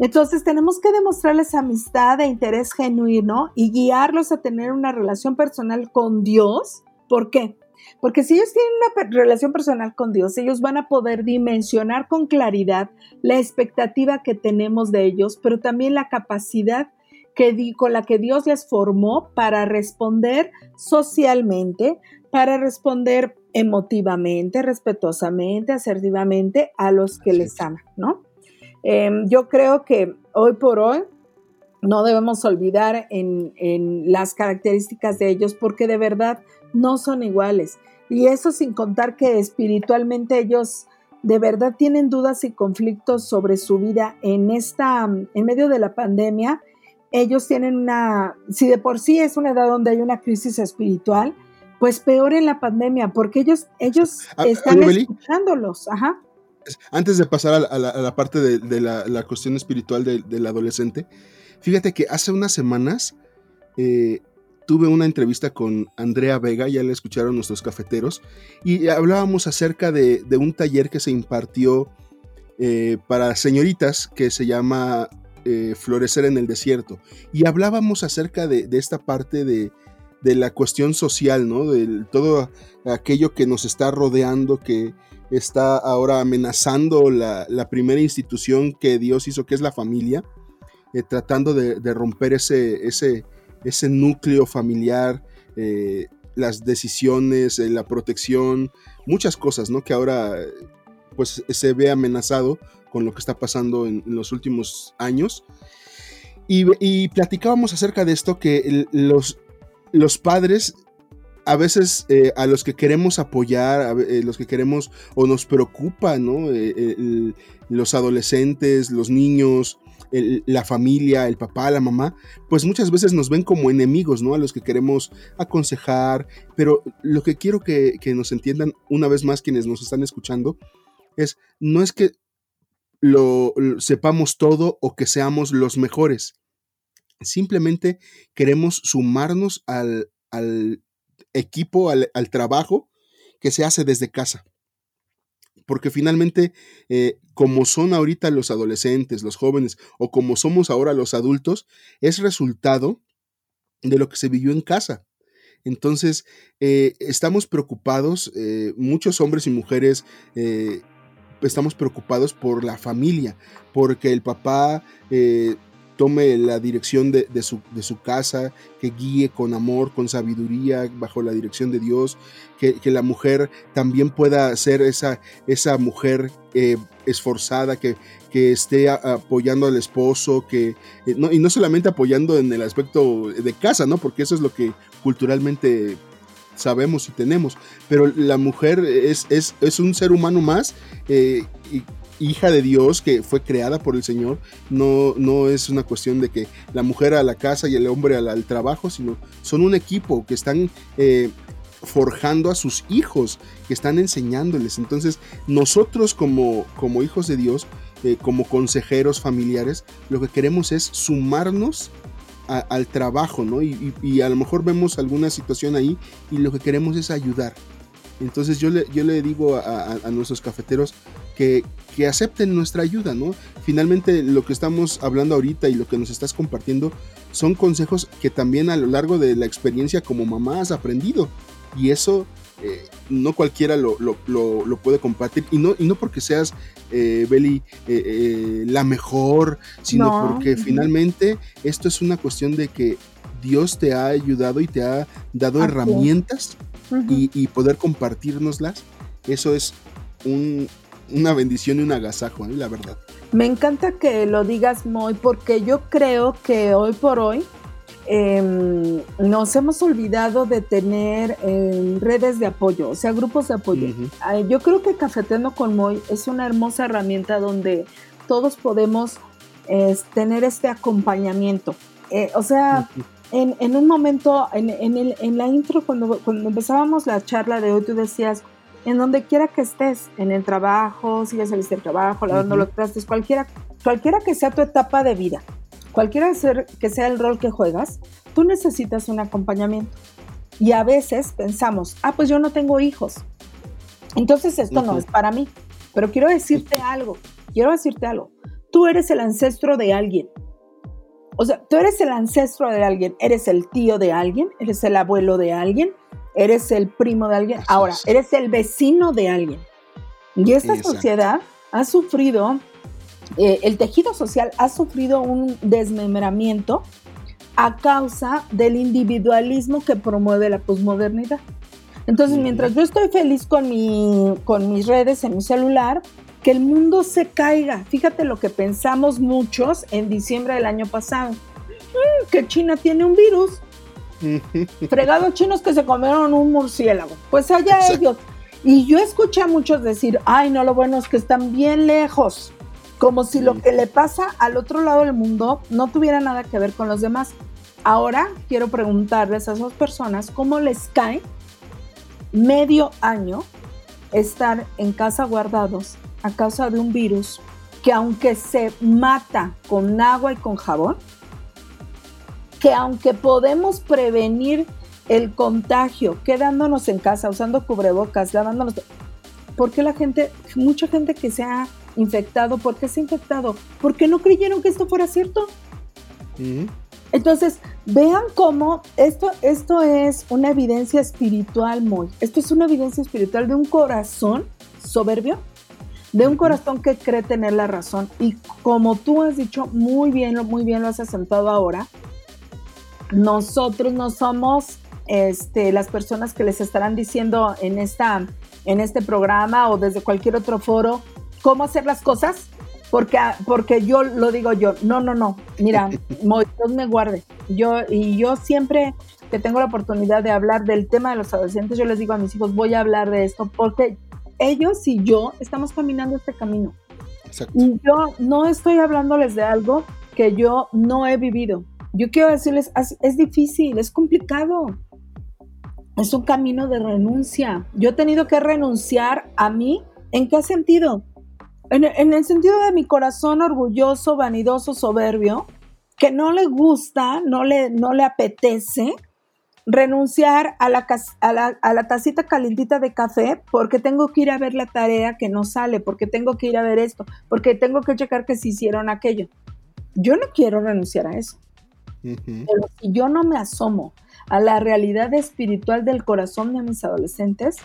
Entonces tenemos que demostrarles amistad e interés genuino y guiarlos a tener una relación personal con Dios. ¿Por qué? Porque si ellos tienen una relación personal con Dios, ellos van a poder dimensionar con claridad la expectativa que tenemos de ellos, pero también la capacidad que, con la que Dios les formó para responder socialmente, para responder emotivamente, respetuosamente, asertivamente a los que les aman, ¿no? Em, yo creo que hoy por hoy no debemos olvidar en, las características de ellos porque de verdad no son iguales. Y eso sin contar que espiritualmente ellos de verdad tienen dudas y conflictos sobre su vida en esta, en medio de la pandemia. Ellos tienen una, si de por sí es una edad donde hay una crisis espiritual, pues peor en la pandemia, porque ellos, ellos están escuchándolos. Ajá. Antes de pasar a la, parte de, la, cuestión espiritual del adolescente, fíjate que hace unas semanas eh, tuve una entrevista con Andrea Vega, ya la escucharon nuestros cafeteros, y hablábamos acerca de, un taller que se impartió eh, para señoritas que se llama eh, Florecer en el Desierto. Y hablábamos acerca de esta parte de, de la cuestión social, ¿no? De todo aquello que nos está rodeando, que está ahora amenazando la, primera institución que Dios hizo, que es la familia, eh, tratando de, romper ese, ese, ese, núcleo familiar, eh, las decisiones, eh, la protección, muchas cosas, ¿no? Que ahora pues se ve amenazado con lo que está pasando en, los últimos años. Y, platicábamos acerca de esto, que los, los padres a veces eh, a los que queremos apoyar, a eh, los que queremos o nos preocupa, ¿no? Eh, los adolescentes, los niños, la familia, el papá, la mamá, pues muchas veces nos ven como enemigos, ¿no? A los que queremos aconsejar, pero lo que quiero que, que nos entiendan una vez más quienes nos están escuchando es, no es que lo sepamos todo o que seamos los mejores, Simplemente queremos sumarnos al, equipo, al, trabajo que se hace desde casa. porque finalmente, eh, como son ahorita los adolescentes, los jóvenes, o como somos ahora los adultos, es resultado de lo que se vivió en casa. Entonces, eh, estamos preocupados, eh, muchos hombres y mujeres estamos preocupados por la familia, porque el papá tome la dirección de, su, casa, que guíe con amor, con sabiduría, bajo la dirección de Dios, que, la mujer también pueda ser esa, esa mujer eh, esforzada, que, que, esté apoyando al esposo, que, eh, no, y no solamente apoyando en el aspecto de casa, ¿no? Porque eso es lo que culturalmente sabemos y tenemos, pero la mujer es, es, es un ser humano más eh, y hija de Dios que fue creada por el Señor, no, no es una cuestión de que la mujer a la casa y el hombre al, trabajo, sino son un equipo que están eh, forjando a sus hijos, que están enseñándoles. Entonces, nosotros como, como hijos de Dios, eh, como consejeros familiares, lo que queremos es sumarnos al trabajo, ¿no? Y, a lo mejor vemos alguna situación ahí y lo que queremos es ayudar. Entonces yo le, yo le digo a nuestros cafeteros, que, acepten nuestra ayuda, ¿no? Finalmente lo que estamos hablando ahorita y lo que nos estás compartiendo son consejos que también a lo largo de la experiencia como mamá has aprendido. Y eso eh, no cualquiera lo, puede compartir. Y no, y no porque seas, eh, Beli, eh, la mejor, sino porque finalmente esto es una cuestión de que Dios te ha ayudado y te ha dado herramientas y, y, poder compartirnoslas. Eso es un, una bendición y un agasajo, ¿eh? la verdad. Me encanta que lo digas, muy porque yo creo que hoy por hoy em, nos hemos olvidado de tener em, redes de apoyo, o sea, grupos de apoyo. yo creo que Cafeteando con Moy es una hermosa herramienta donde todos podemos tener este acompañamiento. Eh, o sea, en, un momento, en, en, la intro, cuando, cuando empezábamos la charla de hoy, tú decías, en donde quiera que estés, en el trabajo, si ya saliste del trabajo, lavando los trastes, cualquiera, cualquiera que sea tu etapa de vida, cualquiera que sea el rol que juegas, tú necesitas un acompañamiento. Y a veces pensamos, ah, pues yo no tengo hijos, entonces esto no es para mí. Pero quiero decirte algo, quiero decirte algo. Tú eres el ancestro de alguien. O sea, tú eres el ancestro de alguien, eres el tío de alguien, eres el abuelo de alguien, eres el primo de alguien, ahora eres el vecino de alguien. Y esta sociedad ha sufrido, eh, el tejido social ha sufrido un desmembramiento a causa del individualismo que promueve la posmodernidad. Entonces, mientras yo estoy feliz con, mi, con mis redes en mi celular, que el mundo se caiga. Fíjate lo que pensamos muchos en diciembre del año pasado. Mm, que China tiene un virus. Fregados chinos que se comieron un murciélago. Pues allá ellos. Y yo escuché a muchos decir, ay, no, lo bueno es que están bien lejos. Como si lo que le pasa al otro lado del mundo no tuviera nada que ver con los demás. Ahora quiero preguntarles a esas personas cómo les cae medio año estar en casa guardados a causa de un virus que aunque se mata con agua y con jabón, que aunque podemos prevenir el contagio quedándonos en casa, usando cubrebocas, lavándonos, ¿por qué la gente, mucha gente que se ha infectado, por qué se ha infectado? Porque no creyeron que esto fuera cierto. Entonces, vean cómo esto, esto es una evidencia espiritual, muy. Esto es una evidencia espiritual de un corazón soberbio, de un corazón que cree tener la razón. Y como tú has dicho muy bien, muy bien lo has asentado ahora, nosotros no somos este, las personas que les estarán diciendo en, esta, en este programa o desde cualquier otro foro cómo hacer las cosas, porque, porque yo lo digo yo, no, no, no, mira, Dios me guarde. Yo, y yo siempre que tengo la oportunidad de hablar del tema de los adolescentes, yo les digo a mis hijos, voy a hablar de esto, porque ellos y yo estamos caminando este camino. Y yo no estoy hablándoles de algo que yo no he vivido yo quiero decirles, es difícil, es complicado. Es un camino de renuncia. Yo he tenido que renunciar a mí. ¿En qué sentido? En, el sentido de mi corazón orgulloso, vanidoso, soberbio, que no le gusta, no le, no le apetece renunciar a la, a, la, a la tacita calentita de café porque tengo que ir a ver la tarea que no sale, porque tengo que ir a ver esto, porque tengo que checar que se hicieron aquello. Yo no quiero renunciar a eso. Pero si yo no me asomo a la realidad espiritual del corazón de mis adolescentes,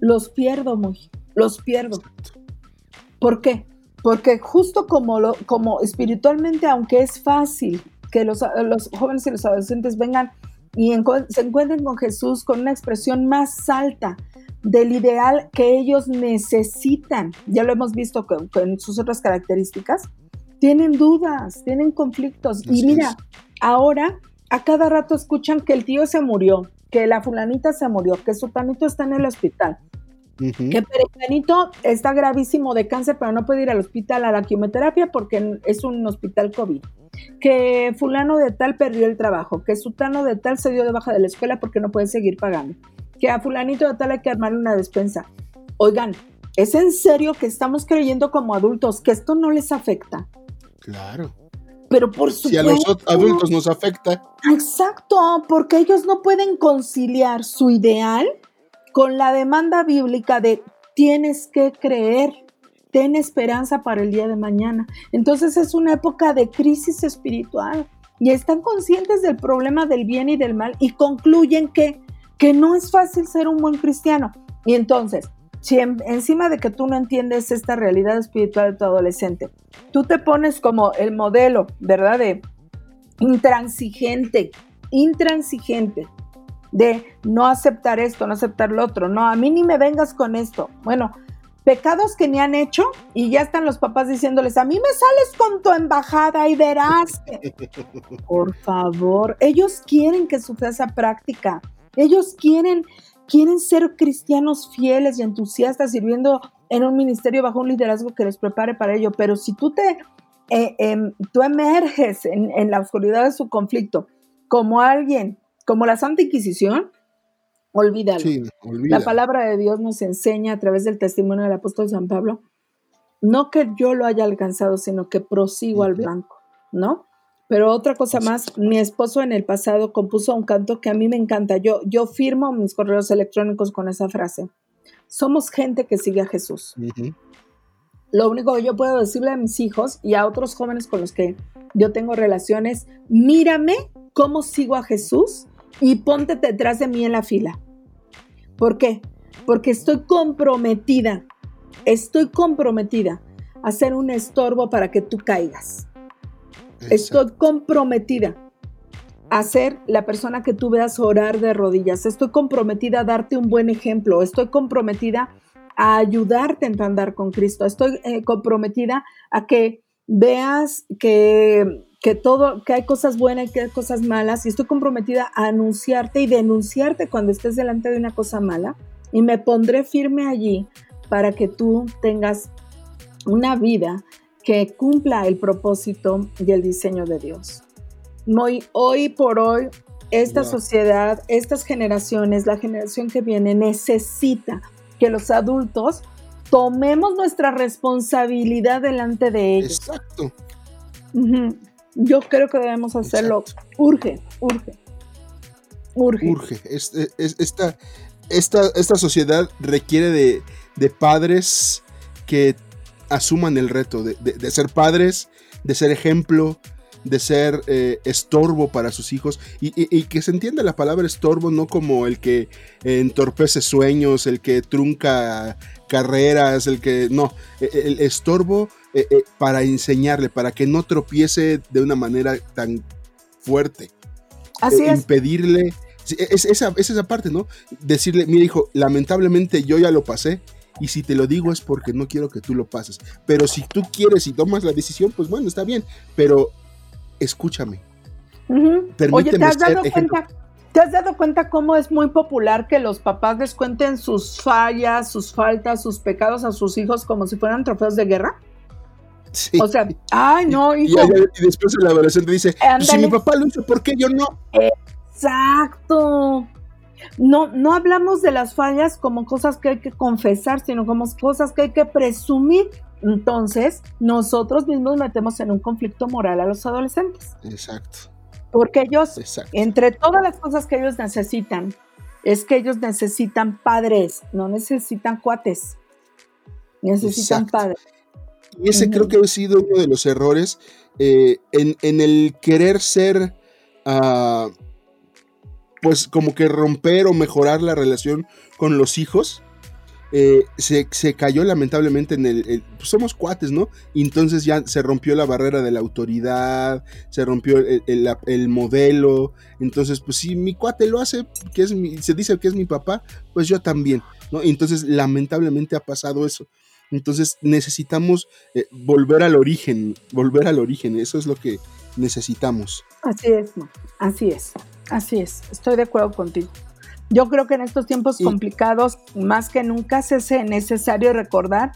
los pierdo muy, los pierdo. ¿Por qué? Porque justo como, lo, como espiritualmente, aunque es fácil que los, los jóvenes y los adolescentes vengan y se encuentren con Jesús con una expresión más alta del ideal que ellos necesitan, ya lo hemos visto con, sus otras características, tienen dudas, tienen conflictos. y mira, ahora a cada rato escuchan que el tío se murió, que la fulanita se murió, que su tanito está en el hospital, que Perenganito está gravísimo de cáncer, pero no puede ir al hospital a la quimioterapia porque es un hospital COVID. Que fulano de tal perdió el trabajo, que sutano de tal se dio de baja de la escuela porque no puede seguir pagando, que a fulanito de tal hay que armar una despensa. Oigan, ¿es en serio que estamos creyendo como adultos que esto no les afecta? Claro. Pero por supuesto. Si a los adultos nos afecta. Exacto, porque ellos no pueden conciliar su ideal con la demanda bíblica de tienes que creer, ten esperanza para el día de mañana. Entonces es una época de crisis espiritual y están conscientes del problema del bien y del mal y concluyen que, que no es fácil ser un buen cristiano. Y entonces, si encima de que tú no entiendes esta realidad espiritual de tu adolescente, tú te pones como el modelo, ¿verdad? De intransigente, intransigente, de no aceptar esto, no aceptar lo otro, no, a mí ni me vengas con esto. Bueno, pecados que ni han hecho y ya están los papás diciéndoles, a mí me sales con tu embajada y verás. Por favor, ellos quieren que su fe sea práctica, ellos quieren, quieren ser cristianos fieles y entusiastas sirviendo en un ministerio bajo un liderazgo que les prepare para ello, pero si tú te... Eh, em, tú emerges en, en la oscuridad de su conflicto como alguien como la Santa Inquisición, olvídalo. La palabra de Dios nos enseña a través del testimonio del apóstol San Pablo, no que yo lo haya alcanzado, sino que prosigo al blanco, ¿no? Pero otra cosa más, mi esposo en el pasado compuso un canto que a mí me encanta. Yo, yo firmo mis correos electrónicos con esa frase. Somos gente que sigue a Jesús. Lo único que yo puedo decirle a mis hijos y a otros jóvenes con los que yo tengo relaciones, mírame cómo sigo a Jesús y ponte detrás de mí en la fila. ¿Por qué? Porque estoy comprometida, estoy comprometida a ser un estorbo para que tú caigas. Estoy comprometida a ser la persona que tú veas orar de rodillas. Estoy comprometida a darte un buen ejemplo. Estoy comprometida a ayudarte a andar con Cristo. Estoy eh, comprometida a que veas que que todo, que hay cosas buenas y que hay cosas malas, y estoy comprometida a anunciarte y denunciarte cuando estés delante de una cosa mala, y me pondré firme allí para que tú tengas una vida que cumpla el propósito y el diseño de Dios. Hoy, hoy por hoy, esta sociedad, estas generaciones, la generación que viene, necesita que los adultos tomemos nuestra responsabilidad delante de ellos. Exacto. Yo creo que debemos hacerlo. Urge, urge. Urge. Urge. esta, esta, esta, sociedad requiere de, padres que asuman el reto de, ser padres, de ser ejemplo, de ser eh, estorbo para sus hijos y, que se entienda la palabra estorbo no como el que entorpece sueños, el que trunca carreras, el que no, e, e, el estorbo eh, eh, para enseñarle, para que no tropiece de una manera tan fuerte. Así es. Impedirle, es, esa, es esa parte, ¿no? Decirle, mi hijo, lamentablemente yo ya lo pasé, y si te lo digo es porque no quiero que tú lo pases. Pero si tú quieres y tomas la decisión, pues bueno, está bien. Pero escúchame. Oye, ¿te has, dado cuenta, ¿te has dado cuenta cómo es muy popular que los papás les cuenten sus fallas, sus faltas, sus pecados a sus hijos como si fueran trofeos de guerra? O sea, ay, no, hijo. Y, después el adolescente dice, pues si mi papá lo hizo, ¿por qué yo no? Exacto. No, no hablamos de las fallas como cosas que hay que confesar, sino como cosas que hay que presumir. Entonces, nosotros mismos metemos en un conflicto moral a los adolescentes. Exacto. Porque ellos, entre todas las cosas que ellos necesitan, es que ellos necesitan padres, no necesitan cuates. Necesitan padres. Y ese creo que ha sido uno de los errores eh, en, el querer ser, ah, pues como que romper o mejorar la relación con los hijos. Eh, se, cayó lamentablemente en el, pues somos cuates, ¿no? Entonces ya se rompió la barrera de la autoridad, se rompió el, modelo, entonces pues si mi cuate lo hace, que es se dice que es mi papá, pues yo también, ¿no? entonces lamentablemente ha pasado eso. Entonces necesitamos eh, volver al origen, volver al origen, eso es lo que necesitamos. Así es, así es, así es, estoy de acuerdo contigo. Yo creo que en estos tiempos complicados, más que nunca, es necesario recordar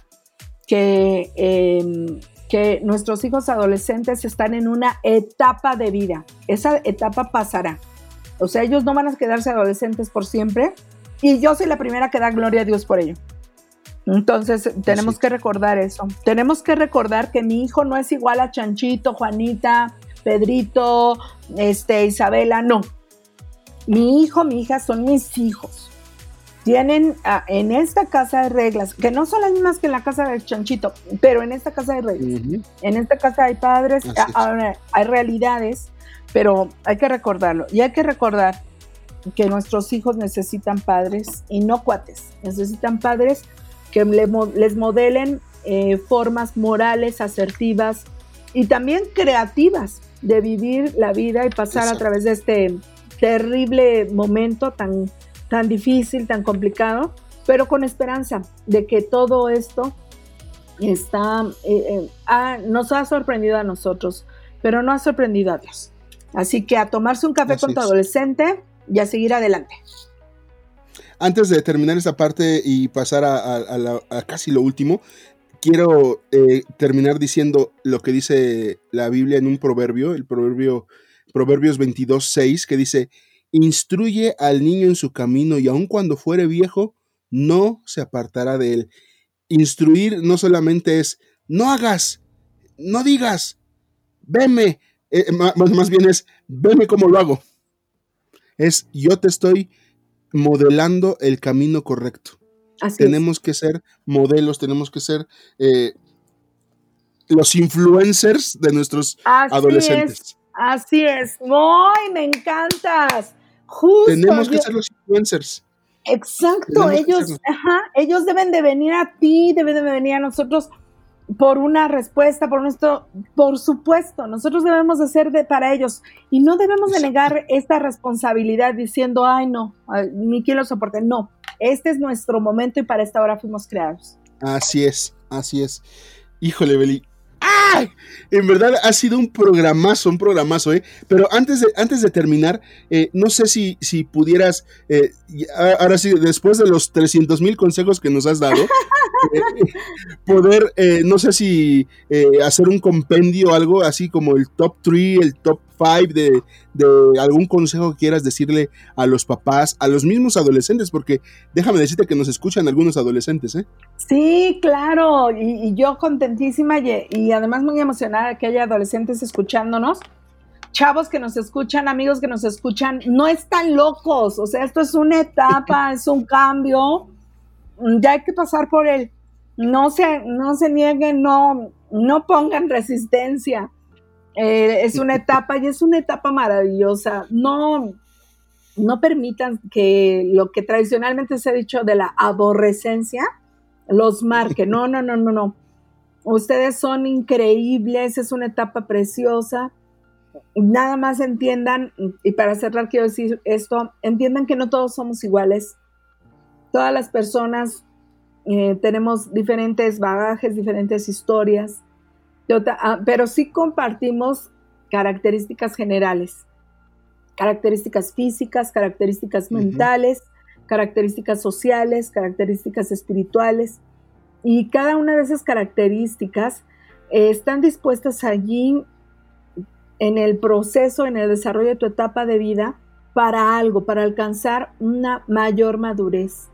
que, em, que nuestros hijos adolescentes están en una etapa de vida. Esa etapa pasará. O sea, ellos no van a quedarse adolescentes por siempre. Y yo soy la primera que da gloria a Dios por ello. Entonces, tenemos que recordar eso. Tenemos que recordar que mi hijo no es igual a Chanchito, Juanita, Pedrito, este, Isabela, no. Mi hijo, mi hija son mis hijos. Tienen ah, en esta casa de reglas, que no son las mismas que en la casa del chanchito, pero en esta casa de reglas. En esta casa hay padres, hay realidades, pero hay que recordarlo. Y hay que recordar que nuestros hijos necesitan padres y no cuates. Necesitan padres que les modelen eh, formas morales, asertivas y también creativas de vivir la vida y pasar a través de este terrible momento tan, tan difícil, tan complicado, pero con esperanza de que todo esto está, eh, eh, nos ha sorprendido a nosotros, pero no ha sorprendido a Dios. Así que a tomarse un café con tu adolescente y a seguir adelante. Antes de terminar esta parte y pasar a, casi lo último, quiero eh, terminar diciendo lo que dice la Biblia en un proverbio, el proverbio Proverbios 22, 6, que dice, instruye al niño en su camino y aun cuando fuere viejo, no se apartará de él. Instruir no solamente es, no hagas, no digas, veme, eh, más, bien es, veme como lo hago. Es, yo te estoy modelando el camino correcto. tenemos que ser modelos, tenemos que ser eh, los influencers de nuestros adolescentes. Así es. ¡Muy! Me encantas. Justo. Tenemos que ser los influencers. Exacto, ellos, ajá, ellos deben de venir a ti, deben de venir a nosotros por una respuesta, por nuestro, por supuesto, nosotros debemos de ser de, para ellos y no debemos de negar esta responsabilidad diciendo, ay no, ni quien lo soporte, no, este es nuestro momento y para esta hora fuimos creados. Así es, así es. Híjole, Beli, ¡Ay! En verdad ha sido un programazo, un programazo, ¿eh? Pero antes de, antes de terminar, eh, no sé si, si pudieras, eh, ahora sí, después de los 300 mil consejos que nos has dado, eh, poder, no sé si hacer un compendio, algo así como el top 3, el top five de, algún consejo que quieras decirle a los papás, a los mismos adolescentes, porque déjame decirte que nos escuchan algunos adolescentes, ¿eh? Sí, claro, y, yo contentísima y, además muy emocionada que haya adolescentes escuchándonos. Chavos que nos escuchan, amigos que nos escuchan, no están locos, o sea, esto es una etapa, es un cambio, ya hay que pasar por él. No se, no se nieguen, no, no pongan resistencia eh, es una etapa y es una etapa maravillosa. No, no permitan que lo que tradicionalmente se ha dicho de la aborrecencia los marque. No, no, no, no, no. Ustedes son increíbles, es una etapa preciosa. Nada más entiendan, y para cerrar quiero decir esto, entiendan que no todos somos iguales. Todas las personas eh, tenemos diferentes bagajes, diferentes historias. Ah, pero sí compartimos características generales, características físicas, características mentales, características sociales, características espirituales. Y cada una de esas características eh, están dispuestas allí en el proceso, en el desarrollo de tu etapa de vida para algo, para alcanzar una mayor madurez.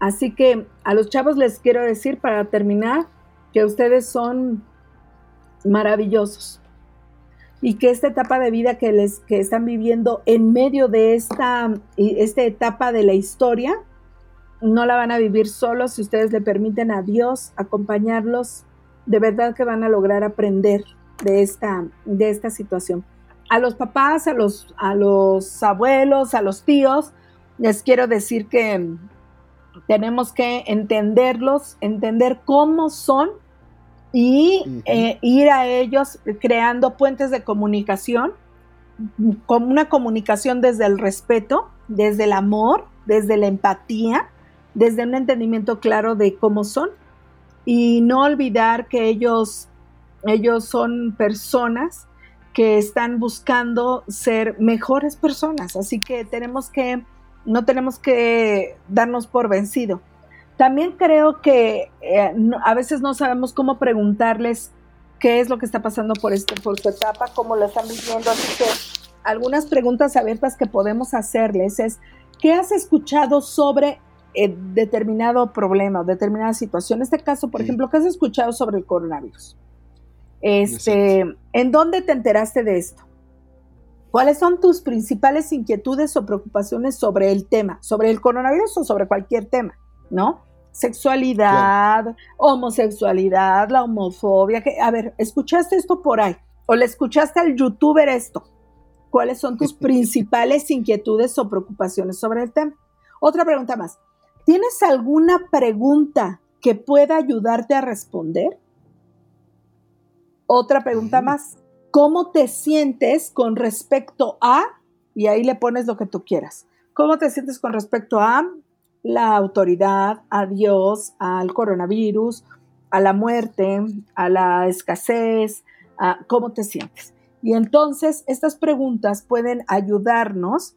Así que a los chavos les quiero decir para terminar que ustedes son maravillosos. y que esta etapa de vida que, les, que están viviendo en medio de esta, esta etapa de la historia, no la van a vivir solos si ustedes le permiten a Dios acompañarlos. De verdad que van a lograr aprender de esta, de esta situación. A los papás, a los, a los abuelos, a los tíos, les quiero decir que tenemos que entenderlos, entender cómo son y eh, ir a ellos creando puentes de comunicación, como una comunicación desde el respeto, desde el amor, desde la empatía, desde un entendimiento claro de cómo son. Y no olvidar que ellos, ellos son personas que están buscando ser mejores personas, así que tenemos que, no tenemos que darnos por vencido. También creo que eh, a veces no sabemos cómo preguntarles qué es lo que está pasando por, este, por su etapa, cómo lo están viviendo. Así que algunas preguntas abiertas que podemos hacerles es, ¿qué has escuchado sobre eh, determinado problema o determinada situación? En este caso, por ejemplo, ¿qué has escuchado sobre el coronavirus? Este, ¿En dónde te enteraste de esto? ¿Cuáles son tus principales inquietudes o preocupaciones sobre el tema, sobre el coronavirus o sobre cualquier tema, ¿no? Sexualidad, homosexualidad, la homofobia. Que, a ver, ¿escuchaste esto por ahí? ¿O le escuchaste al youtuber esto? ¿Cuáles son tus principales inquietudes o preocupaciones sobre el tema? Otra pregunta más. ¿Tienes alguna pregunta que pueda ayudarte a responder? Otra pregunta más. ¿Cómo te sientes con respecto a, y ahí le pones lo que tú quieras, ¿cómo te sientes con respecto a la autoridad, a Dios, al coronavirus, a la muerte, a la escasez, a cómo te sientes. Y entonces estas preguntas pueden ayudarnos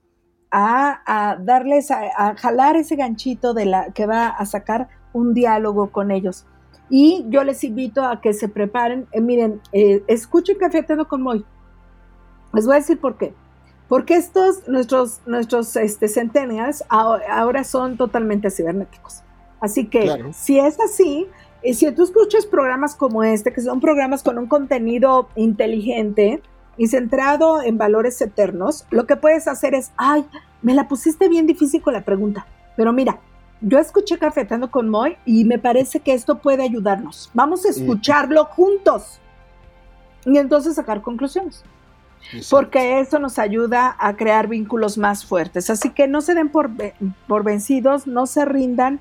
a, darles, a, jalar ese ganchito de la que va a sacar un diálogo con ellos. Y yo les invito a que se preparen. Eh, miren, eh, escuchen Café con Moy. Les voy a decir por qué. Porque estos, nuestros, nuestros este, centennials ahora son totalmente cibernéticos. Así que si es así, y si tú escuchas programas como este, que son programas con un contenido inteligente y centrado en valores eternos, lo que puedes hacer es, ay, me la pusiste bien difícil con la pregunta, pero mira, yo escuché Cafetando con Moy y me parece que esto puede ayudarnos. Vamos a escucharlo juntos y entonces sacar conclusiones porque eso nos ayuda a crear vínculos más fuertes. Así que no se den por, por vencidos, no se rindan.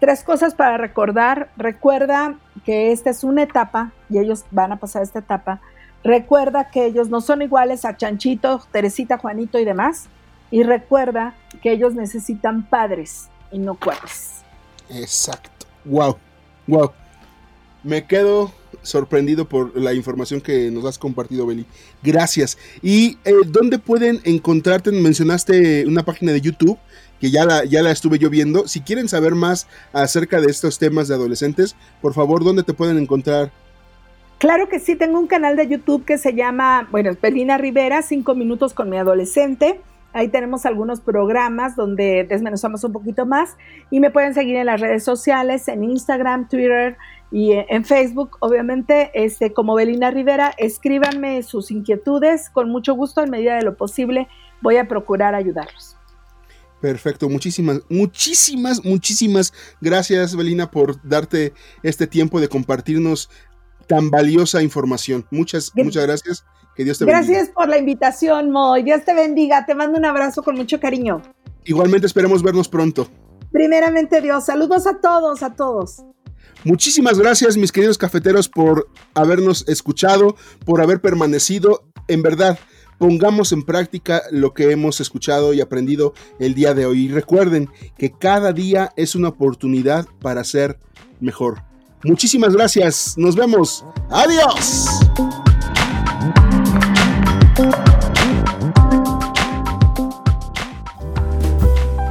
Tres cosas para recordar. Recuerda que esta es una etapa y ellos van a pasar esta etapa. Recuerda que ellos no son iguales a Chanchito, Teresita, Juanito y demás. Y recuerda que ellos necesitan padres y no cuates. Exacto. Wow. Wow. Me quedo sorprendido por la información que nos has compartido, Beli. Gracias. ¿Y eh, dónde pueden encontrarte? Mencionaste una página de YouTube que ya la, ya la estuve yo viendo. Si quieren saber más acerca de estos temas de adolescentes, por favor, ¿dónde te pueden encontrar? Claro que sí, tengo un canal de YouTube que se llama, bueno, Belina Rivera, cinco minutos con mi adolescente. Ahí tenemos algunos programas donde desmenuzamos un poquito más y me pueden seguir en las redes sociales, en Instagram, Twitter, y en Facebook, obviamente, este, como Belina Rivera, escríbanme sus inquietudes. Con mucho gusto, en medida de lo posible, voy a procurar ayudarlos. Perfecto, muchísimas, muchísimas, muchísimas gracias, Belina, por darte este tiempo de compartirnos tan valiosa información. Muchas, muchas gracias. Que Dios te bendiga. Gracias por la invitación, Moy. Dios te bendiga. Te mando un abrazo con mucho cariño. Igualmente esperemos vernos pronto. Primeramente Dios, saludos a todos, a todos. Muchísimas gracias, mis queridos cafeteros, por habernos escuchado, por haber permanecido. En verdad, pongamos en práctica lo que hemos escuchado y aprendido el día de hoy. Y recuerden que cada día es una oportunidad para ser mejor. Muchísimas gracias. Nos vemos. Adiós.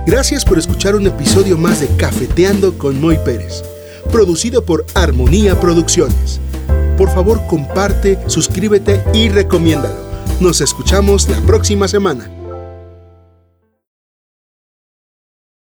Gracias por escuchar un episodio más de Cafeteando con Moy Pérez producido por Armonía Producciones. Por favor comparte, suscríbete y recomiéndalo. Nos escuchamos la próxima semana.